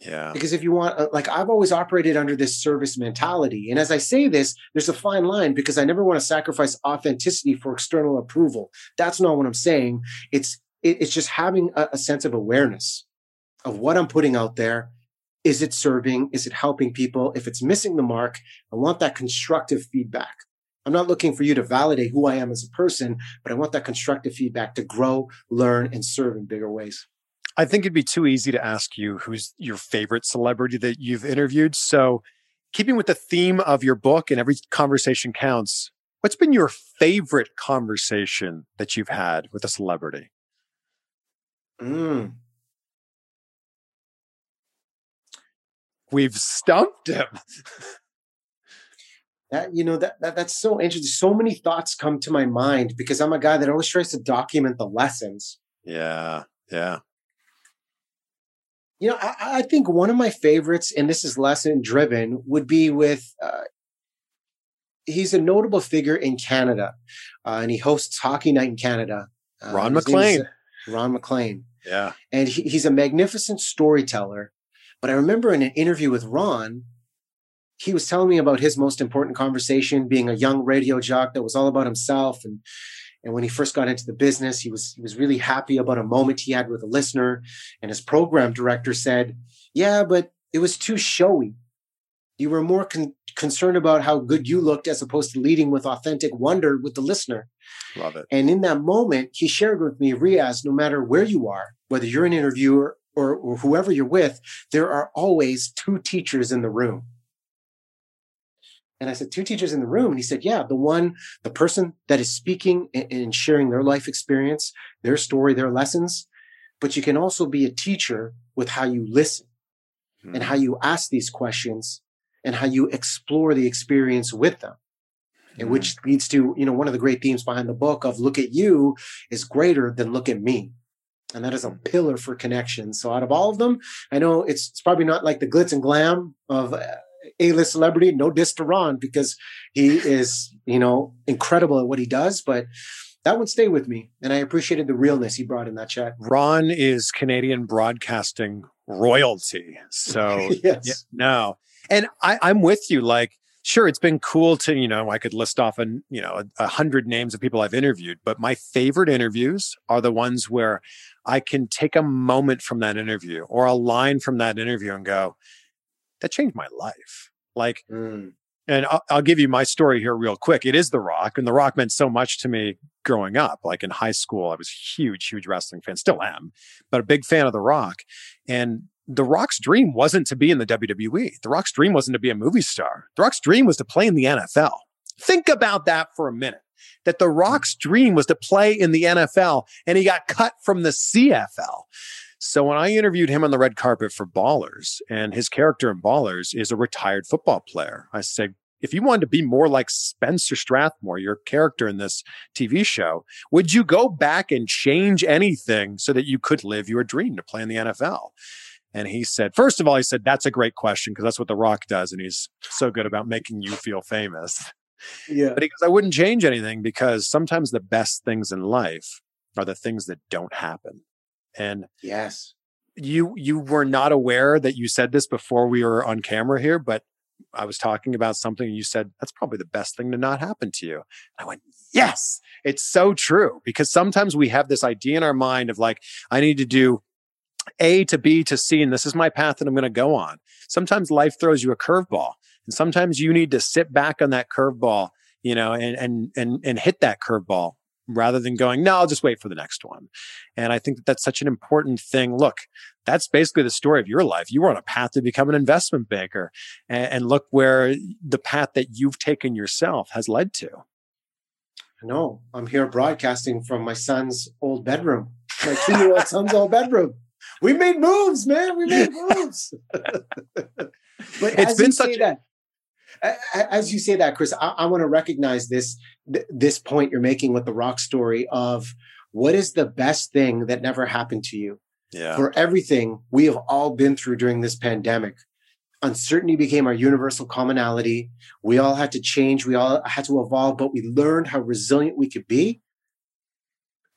Yeah. Because if you want, uh, like I've always operated under this service mentality. And as I say this, there's a fine line because I never want to sacrifice authenticity for external approval. That's not what I'm saying. It's, it, it's just having a, a sense of awareness of what I'm putting out there. is it serving? Is it helping people? If it's missing the mark, I want that constructive feedback. I'm not looking for you to validate who I am as a person, but I want that constructive feedback to grow, learn, and serve in bigger ways. I think it'd be too easy to ask you who's your favorite celebrity that you've interviewed. So, keeping with the theme of your book and every conversation counts, what's been your favorite conversation that you've had with a celebrity? Mm. We've stumped him. that you know that, that that's so interesting. So many thoughts come to my mind because I'm a guy that always tries to document the lessons. Yeah, yeah. You know, I, I think one of my favorites, and this is lesson driven, would be with. Uh, he's a notable figure in Canada, uh, and he hosts Hockey Night in Canada. Uh, Ron MacLean. Ron MacLean. Yeah, and he, he's a magnificent storyteller. But I remember in an interview with Ron, he was telling me about his most important conversation being a young radio jock that was all about himself and and when he first got into the business he was he was really happy about a moment he had with a listener. And his program director said yeah but it was too showy. You were more con- concerned about how good you looked as opposed to leading with authentic wonder with the listener. Love it. And in that moment he shared with me riaz no matter where you are whether you're an interviewer or, or whoever you're with there are always two teachers in the room and I said, two teachers in the room. And he said, yeah, the one, the person that is speaking and sharing their life experience, their story, their lessons. But you can also be a teacher with how you listen mm-hmm. and how hmm. you ask these questions and how you explore the experience with them. Mm-hmm. And which hmm. leads to, you know, one of the great themes behind the book of look at you is greater than look at me. And that is a pillar for connection. So out of all of them, I know it's, it's probably not like the glitz and glam of uh, a-list celebrity. No diss to Ron because he is, you know, incredible at what he does. But that would stay with me, and I appreciated the realness he brought in that chat. Ron is Canadian broadcasting royalty. So yes. Yeah, no, and I, I'm with you. Like, sure, it's been cool to you know I could list off a you know a hundred names of people I've interviewed, but my favorite interviews are the ones where I can take a moment from that interview or a line from that interview and go, that changed my life. Like, mm. and I'll, I'll, give you my story here real quick. It is The Rock, and The Rock meant so much to me growing up. Like in high school, I was huge, huge wrestling fan, still am, but a big fan of The Rock. And The Rock's dream wasn't to be in the WWE. The Rock's dream wasn't to be a movie star. The Rock's dream was to play in the NFL. Think about that for a minute. That The Rock's dream was to play in the NFL, and he got cut from the CFL. So when I interviewed him on the red carpet for Ballers, and his character in Ballers is a retired football player, I said, if you wanted to be more like Spencer Strathmore, your character in this TV show, would you go back and change anything so that you could live your dream to play in the NFL? And he said, first of all, he said, that's a great question because that's what The Rock does. And he's so good about making you feel famous. Yeah. But he goes, I wouldn't change anything because sometimes the best things in life are the things that don't happen. And yes, you you were not aware that you said this before we were on camera here, but I was talking about something and you said that's probably the best thing to not happen to you. I went, "Yes, it's so true." Because sometimes we have this idea in our mind of like I need to do A to B to C and this is my path that I'm going to go on. Sometimes life throws you a curveball, and sometimes you need to sit back on that curveball, you know, and and and and hit that curveball rather than going, no, I'll just wait for the next one. And I think that that's such an important thing. Look, that's basically the story of your life. You were on a path to become an investment banker. And, and look where the path that you've taken yourself has led to. No, I'm here broadcasting from my son's old bedroom, my two year old son's old bedroom. We made moves, man. We made moves. but it's been such that, as you say that, Chris, I, I want to recognize this th- this point you're making with the rock story of what is the best thing that never happened to you. Yeah. For everything we have all been through during this pandemic, uncertainty became our universal commonality. We all had to change. We all had to evolve, but we learned how resilient we could be.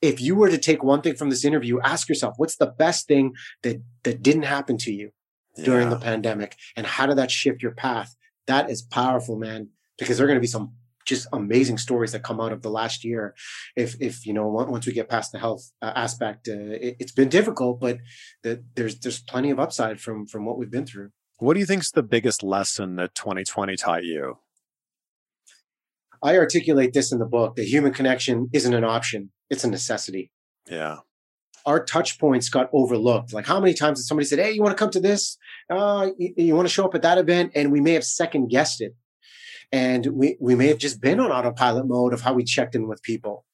If you were to take one thing from this interview, ask yourself, what's the best thing that that didn't happen to you during yeah. the pandemic, and how did that shift your path? That is powerful, man, because there are going to be some just amazing stories that come out of the last year. If, if you know, once we get past the health uh, aspect, uh, it, has been difficult, but the, there's there's plenty of upside from from what we've been through. What do you think is the biggest lesson that 2020 taught you? I articulate this in the book that human connection isn't an option, it's a necessity. Yeah. Our touch points got overlooked. Like, how many times did somebody said, Hey, you want to come to this? Uh, you, you want to show up at that event? And we may have second guessed it. And we, we may have just been on autopilot mode of how we checked in with people.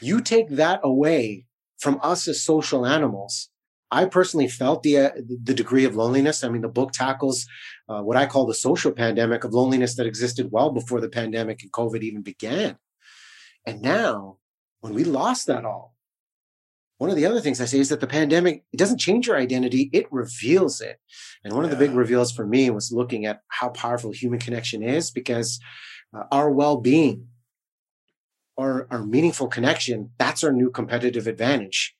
You take that away from us as social animals. I personally felt the uh, the degree of loneliness. I mean, the book tackles uh, what I call the social pandemic of loneliness that existed well before the pandemic and COVID even began. And now, when we lost that all, one of the other things I say is that the pandemic it doesn't change your identity; it reveals it. And one yeah. of the big reveals for me was looking at how powerful human connection is, because uh, our well-being, our our meaningful connection, that's our new competitive advantage.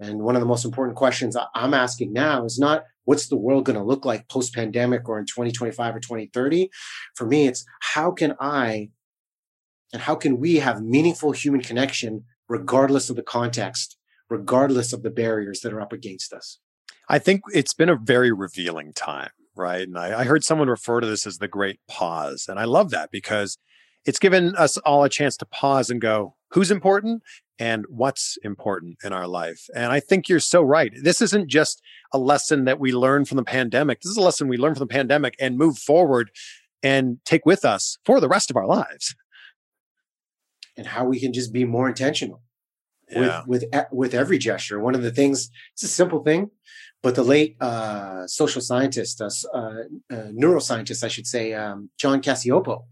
And one of the most important questions I'm asking now is not what's the world going to look like post pandemic or in 2025 or 2030. For me, it's how can I and how can we have meaningful human connection regardless of the context, regardless of the barriers that are up against us? I think it's been a very revealing time, right? And I, I heard someone refer to this as the great pause. And I love that because it's given us all a chance to pause and go, who's important and what's important in our life. And I think you're so right. This isn't just a lesson that we learn from the pandemic. This is a lesson we learn from the pandemic and move forward and take with us for the rest of our lives. And how we can just be more intentional yeah. with with with every gesture. One of the things, it's a simple thing, but the late uh, social scientist, uh, uh, neuroscientist, I should say, um, John Cacioppo,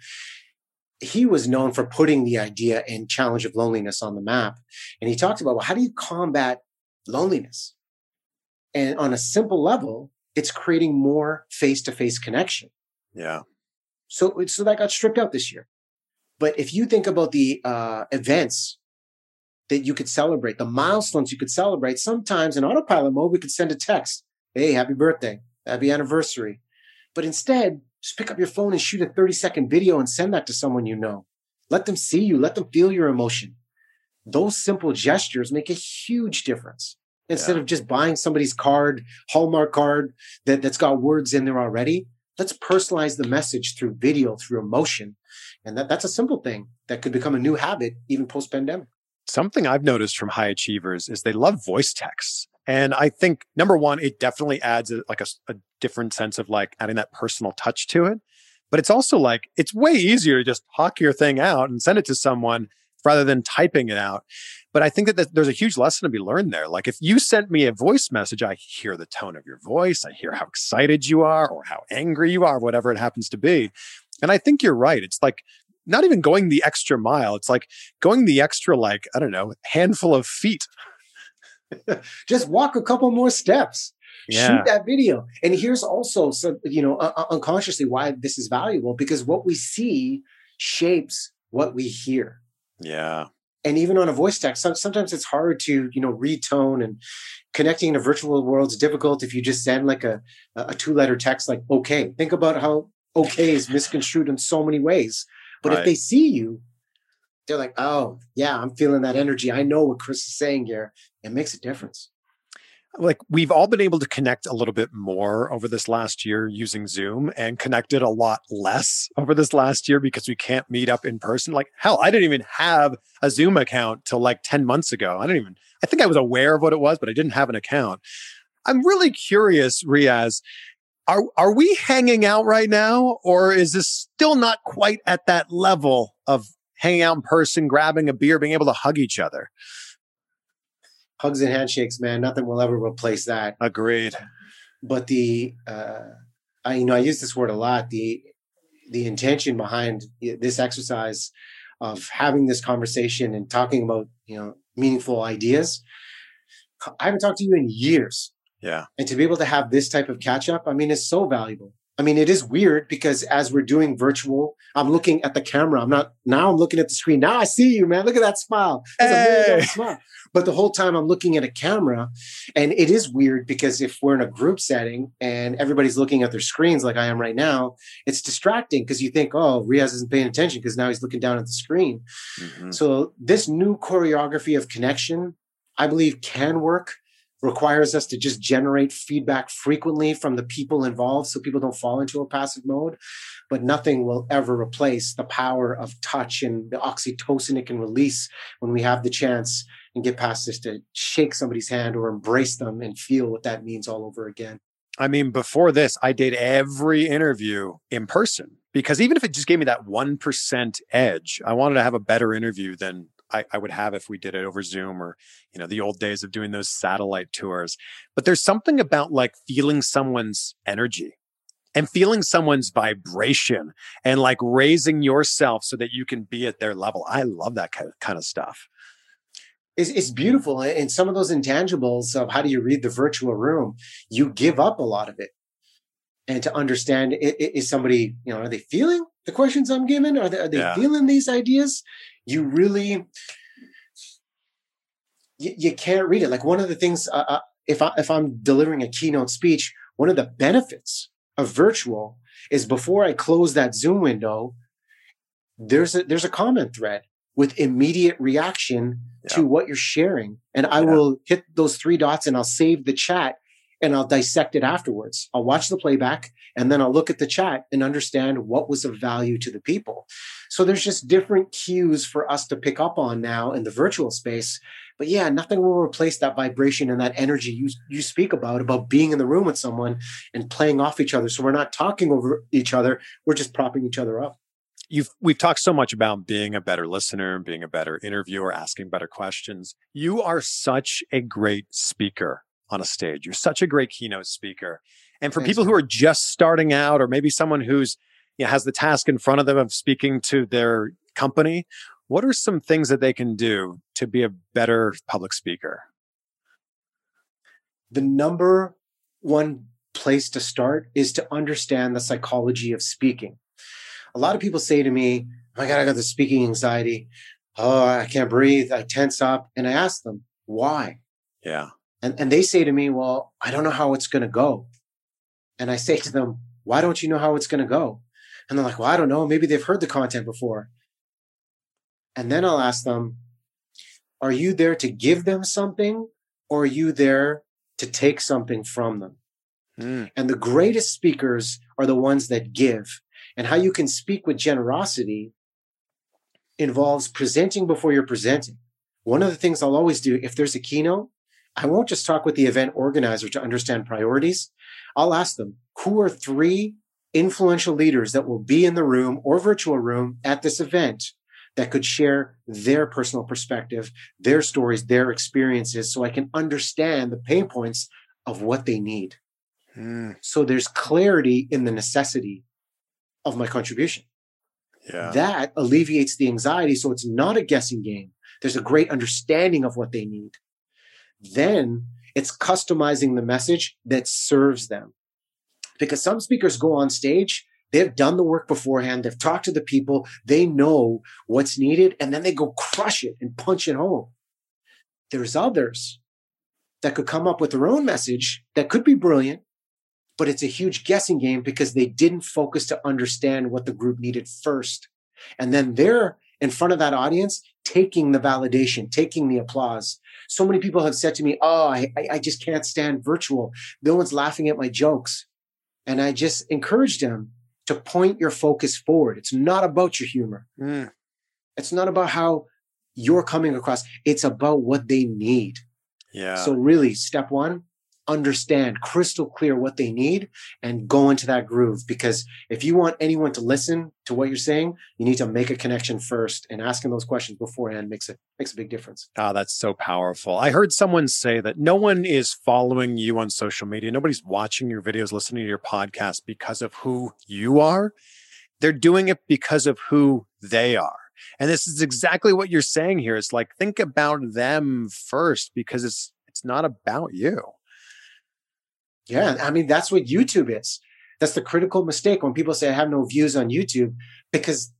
he was known for putting the idea and challenge of loneliness on the map. And he talked about, well, how do you combat loneliness? And on a simple level, it's creating more face to face connection. Yeah. So, so that got stripped out this year. But if you think about the uh, events that you could celebrate, the milestones you could celebrate, sometimes in autopilot mode, we could send a text, Hey, happy birthday, happy anniversary. But instead, just pick up your phone and shoot a 30 second video and send that to someone you know. Let them see you, let them feel your emotion. Those simple gestures make a huge difference. Instead yeah. of just buying somebody's card, Hallmark card that, that's got words in there already, let's personalize the message through video, through emotion. And that, that's a simple thing that could become a new habit even post pandemic. Something I've noticed from high achievers is they love voice texts. And I think number one, it definitely adds a, like a, a different sense of like adding that personal touch to it. But it's also like it's way easier to just hawk your thing out and send it to someone rather than typing it out. But I think that there's a huge lesson to be learned there. Like if you sent me a voice message, I hear the tone of your voice, I hear how excited you are or how angry you are, whatever it happens to be. And I think you're right. It's like not even going the extra mile. It's like going the extra, like, I don't know, handful of feet just walk a couple more steps. Yeah. Shoot that video. And here's also, so you know, uh, unconsciously why this is valuable because what we see shapes what we hear. Yeah. And even on a voice text, sometimes it's hard to, you know, retone and connecting in a virtual world is difficult if you just send like a, a two letter text like okay. Think about how okay is misconstrued in so many ways. But right. if they see you, they're like, oh, yeah, I'm feeling that energy. I know what Chris is saying here. It makes a difference. Like we've all been able to connect a little bit more over this last year using Zoom and connected a lot less over this last year because we can't meet up in person. Like, hell, I didn't even have a Zoom account till like 10 months ago. I didn't even, I think I was aware of what it was, but I didn't have an account. I'm really curious, Riaz, are are we hanging out right now or is this still not quite at that level of hanging out in person, grabbing a beer, being able to hug each other. Hugs and handshakes, man. Nothing will ever replace that. Agreed. But the, uh, I, you know, I use this word a lot. The, the intention behind this exercise of having this conversation and talking about, you know, meaningful ideas. I haven't talked to you in years. Yeah. And to be able to have this type of catch up, I mean, it's so valuable. I mean, it is weird because as we're doing virtual, I'm looking at the camera. I'm not now. I'm looking at the screen. Now I see you, man. Look at that smile. That's hey. a smile. But the whole time I'm looking at a camera, and it is weird because if we're in a group setting and everybody's looking at their screens like I am right now, it's distracting because you think, oh, Riaz isn't paying attention because now he's looking down at the screen. Mm-hmm. So this new choreography of connection, I believe, can work requires us to just generate feedback frequently from the people involved so people don't fall into a passive mode. But nothing will ever replace the power of touch and the oxytocin it can release when we have the chance and get past this to shake somebody's hand or embrace them and feel what that means all over again. I mean, before this, I did every interview in person because even if it just gave me that 1% edge, I wanted to have a better interview than I, I, would have if we did it over Zoom or, you know, the old days of doing those satellite tours. But there's something about like feeling someone's energy and feeling someone's vibration and like raising yourself so that you can be at their level. I love that kind of stuff. It's, it's beautiful. And some of those intangibles of how do you read the virtual room, you give up a lot of it. And to understand, is somebody, you know, are they feeling the questions I'm giving? Are they, are they yeah. feeling these ideas? You really, you, you, can't read it. Like one of the things, uh, uh, if I, if I'm delivering a keynote speech, one of the benefits of virtual is before I close that Zoom window, there's a there's a comment thread with immediate reaction yeah. to what you're sharing. And I yeah. will hit those three dots and I'll save the chat and I'll dissect it afterwards. I'll watch the playback and then I'll look at the chat and understand what was of value to the people. So there's just different cues for us to pick up on now in the virtual space. But yeah, nothing will replace that vibration and that energy you, you speak about, about being in the room with someone and playing off each other. So we're not talking over each other. We're just propping each other up you've we've talked so much about being a better listener, and being a better interviewer, asking better questions. You are such a great speaker on a stage. You're such a great keynote speaker. And for Thanks, people man. who are just starting out, or maybe someone who's you know, has the task in front of them of speaking to their company, what are some things that they can do to be a better public speaker? The number one place to start is to understand the psychology of speaking a lot of people say to me, oh my God, I got the speaking anxiety. Oh, I can't breathe. I tense up. And I ask them, why? Yeah. And, and they say to me, well, I don't know how it's going to go. And I say to them, why don't you know how it's going to go? And they're like, well, I don't know. Maybe they've heard the content before. And then I'll ask them, are you there to give them something or are you there to take something from them? Mm. And the greatest speakers are the ones that give and how you can speak with generosity involves presenting before you're presenting. One of the things I'll always do if there's a keynote, I won't just talk with the event organizer to understand priorities. I'll ask them, who are three influential leaders that will be in the room or virtual room at this event that could share their personal perspective, their stories, their experiences, so I can understand the pain points of what they need. Mm. So there's clarity in the necessity of my contribution. Yeah. That alleviates the anxiety. So it's not a guessing game. There's a great understanding of what they need. Then it's customizing the message that serves them. Because some speakers go on stage, they've done the work beforehand, they've talked to the people, they know what's needed, and then they go crush it and punch it home. There's others that could come up with their own message that could be brilliant, but it's a huge guessing game because they didn't focus to understand what the group needed first. And then they're in front of that audience taking the validation, taking the applause. So many people have said to me, Oh, I, I just can't stand virtual. No one's laughing at my jokes. And I just encourage them to point your focus forward. It's not about your humor. Mm. It's not about how you're coming across. It's about what they need. Yeah. So really, step one, understand crystal clear what they need and go into that groove. Because if you want anyone to listen to what you're saying, you need to make a connection first and asking those questions beforehand makes it makes a big difference. Ah, oh, that's so powerful. I heard someone say that no one is following you on social media. Nobody's watching your videos, listening to your podcast because of who you are. They're doing it because of who they are. And this is exactly what you're saying here. It's like think about them first because it's it's not about you. Yeah, I mean that's what YouTube is. That's the critical mistake when people say I have no views on YouTube because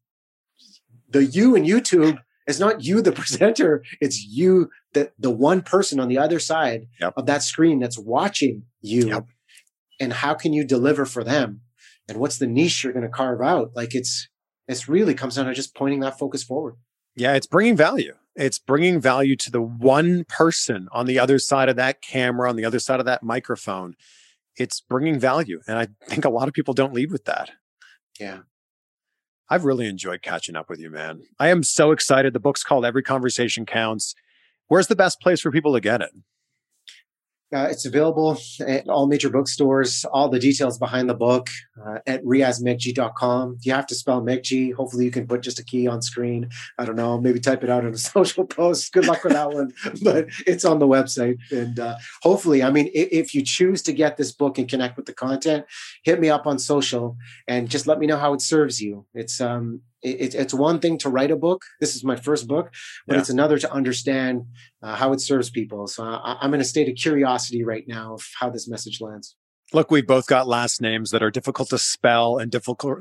the you in YouTube is not you the presenter, it's you the the one person on the other side yep. of that screen that's watching you. Yep. And how can you deliver for them? And what's the niche you're going to carve out? Like it's it's really comes down to just pointing that focus forward. Yeah, it's bringing value. It's bringing value to the one person on the other side of that camera, on the other side of that microphone. It's bringing value. And I think a lot of people don't lead with that. Yeah. I've really enjoyed catching up with you, man. I am so excited. The book's called Every Conversation Counts. Where's the best place for people to get it? Uh, it's available at all major bookstores. All the details behind the book uh, at riazmeghji.com. You have to spell Meghji. Hopefully, you can put just a key on screen. I don't know. Maybe type it out in a social post. Good luck with that one. But it's on the website. And uh, hopefully, I mean, if, if you choose to get this book and connect with the content, hit me up on social and just let me know how it serves you. It's um, it, it's one thing to write a book. This is my first book, but yeah. it's another to understand uh, how it serves people. So I, I'm in a state of curiosity right now of how this message lands. Look, we've both got last names that are difficult to spell and difficult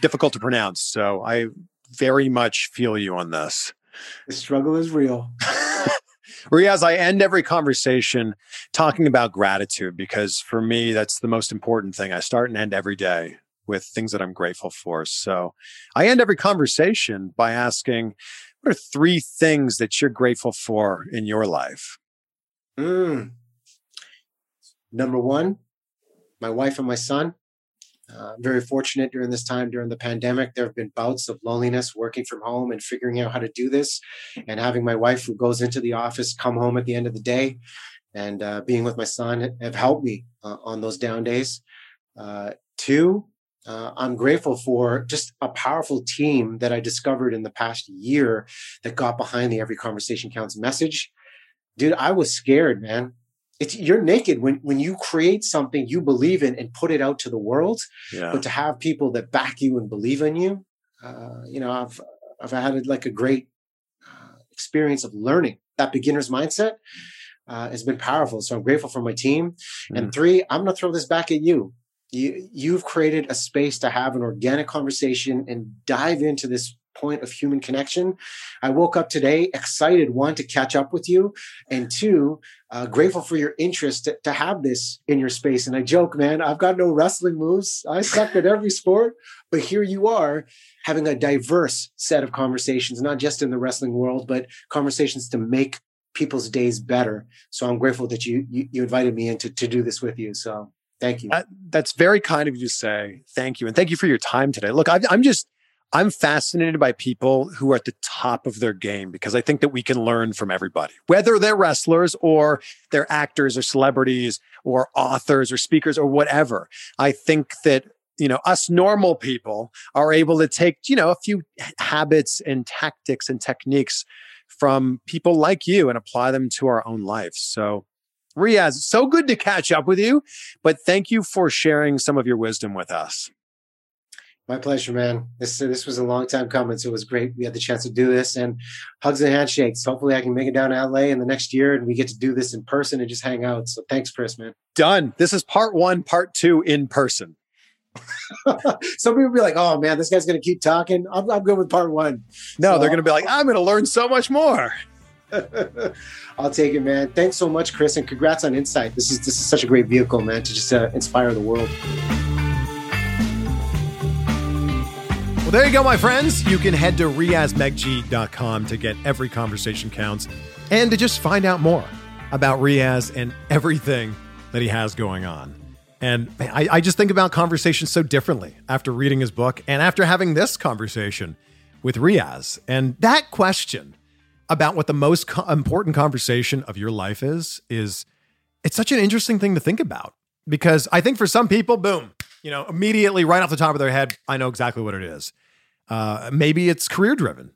difficult to pronounce. So I very much feel you on this. The struggle is real. Riaz, I end every conversation talking about gratitude because for me, that's the most important thing. I start and end every day with things that I'm grateful for. So I end every conversation by asking, what are three things that you're grateful for in your life? Mm. Number one, my wife and my son. Uh, very fortunate during this time, during the pandemic. There have been bouts of loneliness working from home and figuring out how to do this, and having my wife who goes into the office come home at the end of the day and uh, being with my son have helped me uh, on those down days. Uh, two, uh, I'm grateful for just a powerful team that I discovered in the past year that got behind the Every Conversation Counts message. Dude, I was scared, man. It's you're naked when when you create something you believe in and put it out to the world. Yeah. But to have people that back you and believe in you, uh, you know, I've I've had like a great uh, experience of learning that beginner's mindset. Uh, has been powerful. So I'm grateful for my team. Mm. And three, I'm going to throw this back at you you, you've created a space to have an organic conversation and dive into this point of human connection. I woke up today excited, one, to catch up with you, and two, uh, grateful for your interest to, to, have this in your space. And I joke, man, I've got no wrestling moves. I suck at every sport, but here you are having a diverse set of conversations, not just in the wrestling world, but conversations to make people's days better. So I'm grateful that you you, you invited me in to, to do this with you. So Thank you. Uh, that's very kind of you to say. Thank you. And thank you for your time today. Look, i I'm just, I'm fascinated by people who are at the top of their game because I think that we can learn from everybody, whether they're wrestlers or they're actors or celebrities or authors or speakers or whatever. I think that you know us normal people are able to take you know a few habits and tactics and techniques from people like you and apply them to our own lives so Riaz, so good to catch up with you, but thank you for sharing some of your wisdom with us. My pleasure, man. This this was a long time coming, so it was great. We had the chance to do this, and hugs and handshakes. Hopefully, I can make it down to LA in the next year, and we get to do this in person and just hang out. So, thanks, Chris, man. Done. This is part one, part two in person. Some people be like, "Oh man, this guy's going to keep talking." I'm, I'm good with part one. No, so, they're going to be like, "I'm going to learn so much more." I'll take it, man. Thanks so much, Chris, and congrats on Insight. This is this is such a great vehicle, man, to just uh, inspire the world. Well, there you go, my friends. You can head to riazmeghji.com to get every conversation counts and to just find out more about Riaz and everything that he has going on. And I, I just think about conversations so differently after reading his book and after having this conversation with Riaz. And that question about what the most co- important conversation of your life is is it's such an interesting thing to think about because I think for some people, boom, you know, immediately right off the top of their head, I know exactly what it is. Uh, maybe it's career driven.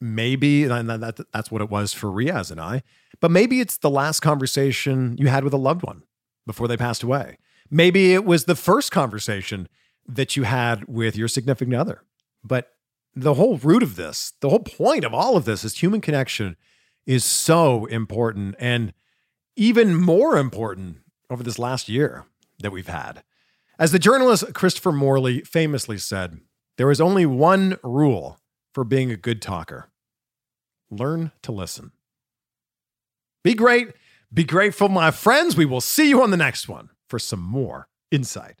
Maybe and that, that's what it was for Riaz and I. But maybe it's the last conversation you had with a loved one before they passed away. Maybe it was the first conversation that you had with your significant other. But the whole root of this, the whole point of all of this is human connection is so important and even more important over this last year that we've had. As the journalist Christopher Morley famously said, there is only one rule for being a good talker learn to listen. Be great. Be grateful, my friends. We will see you on the next one for some more insight.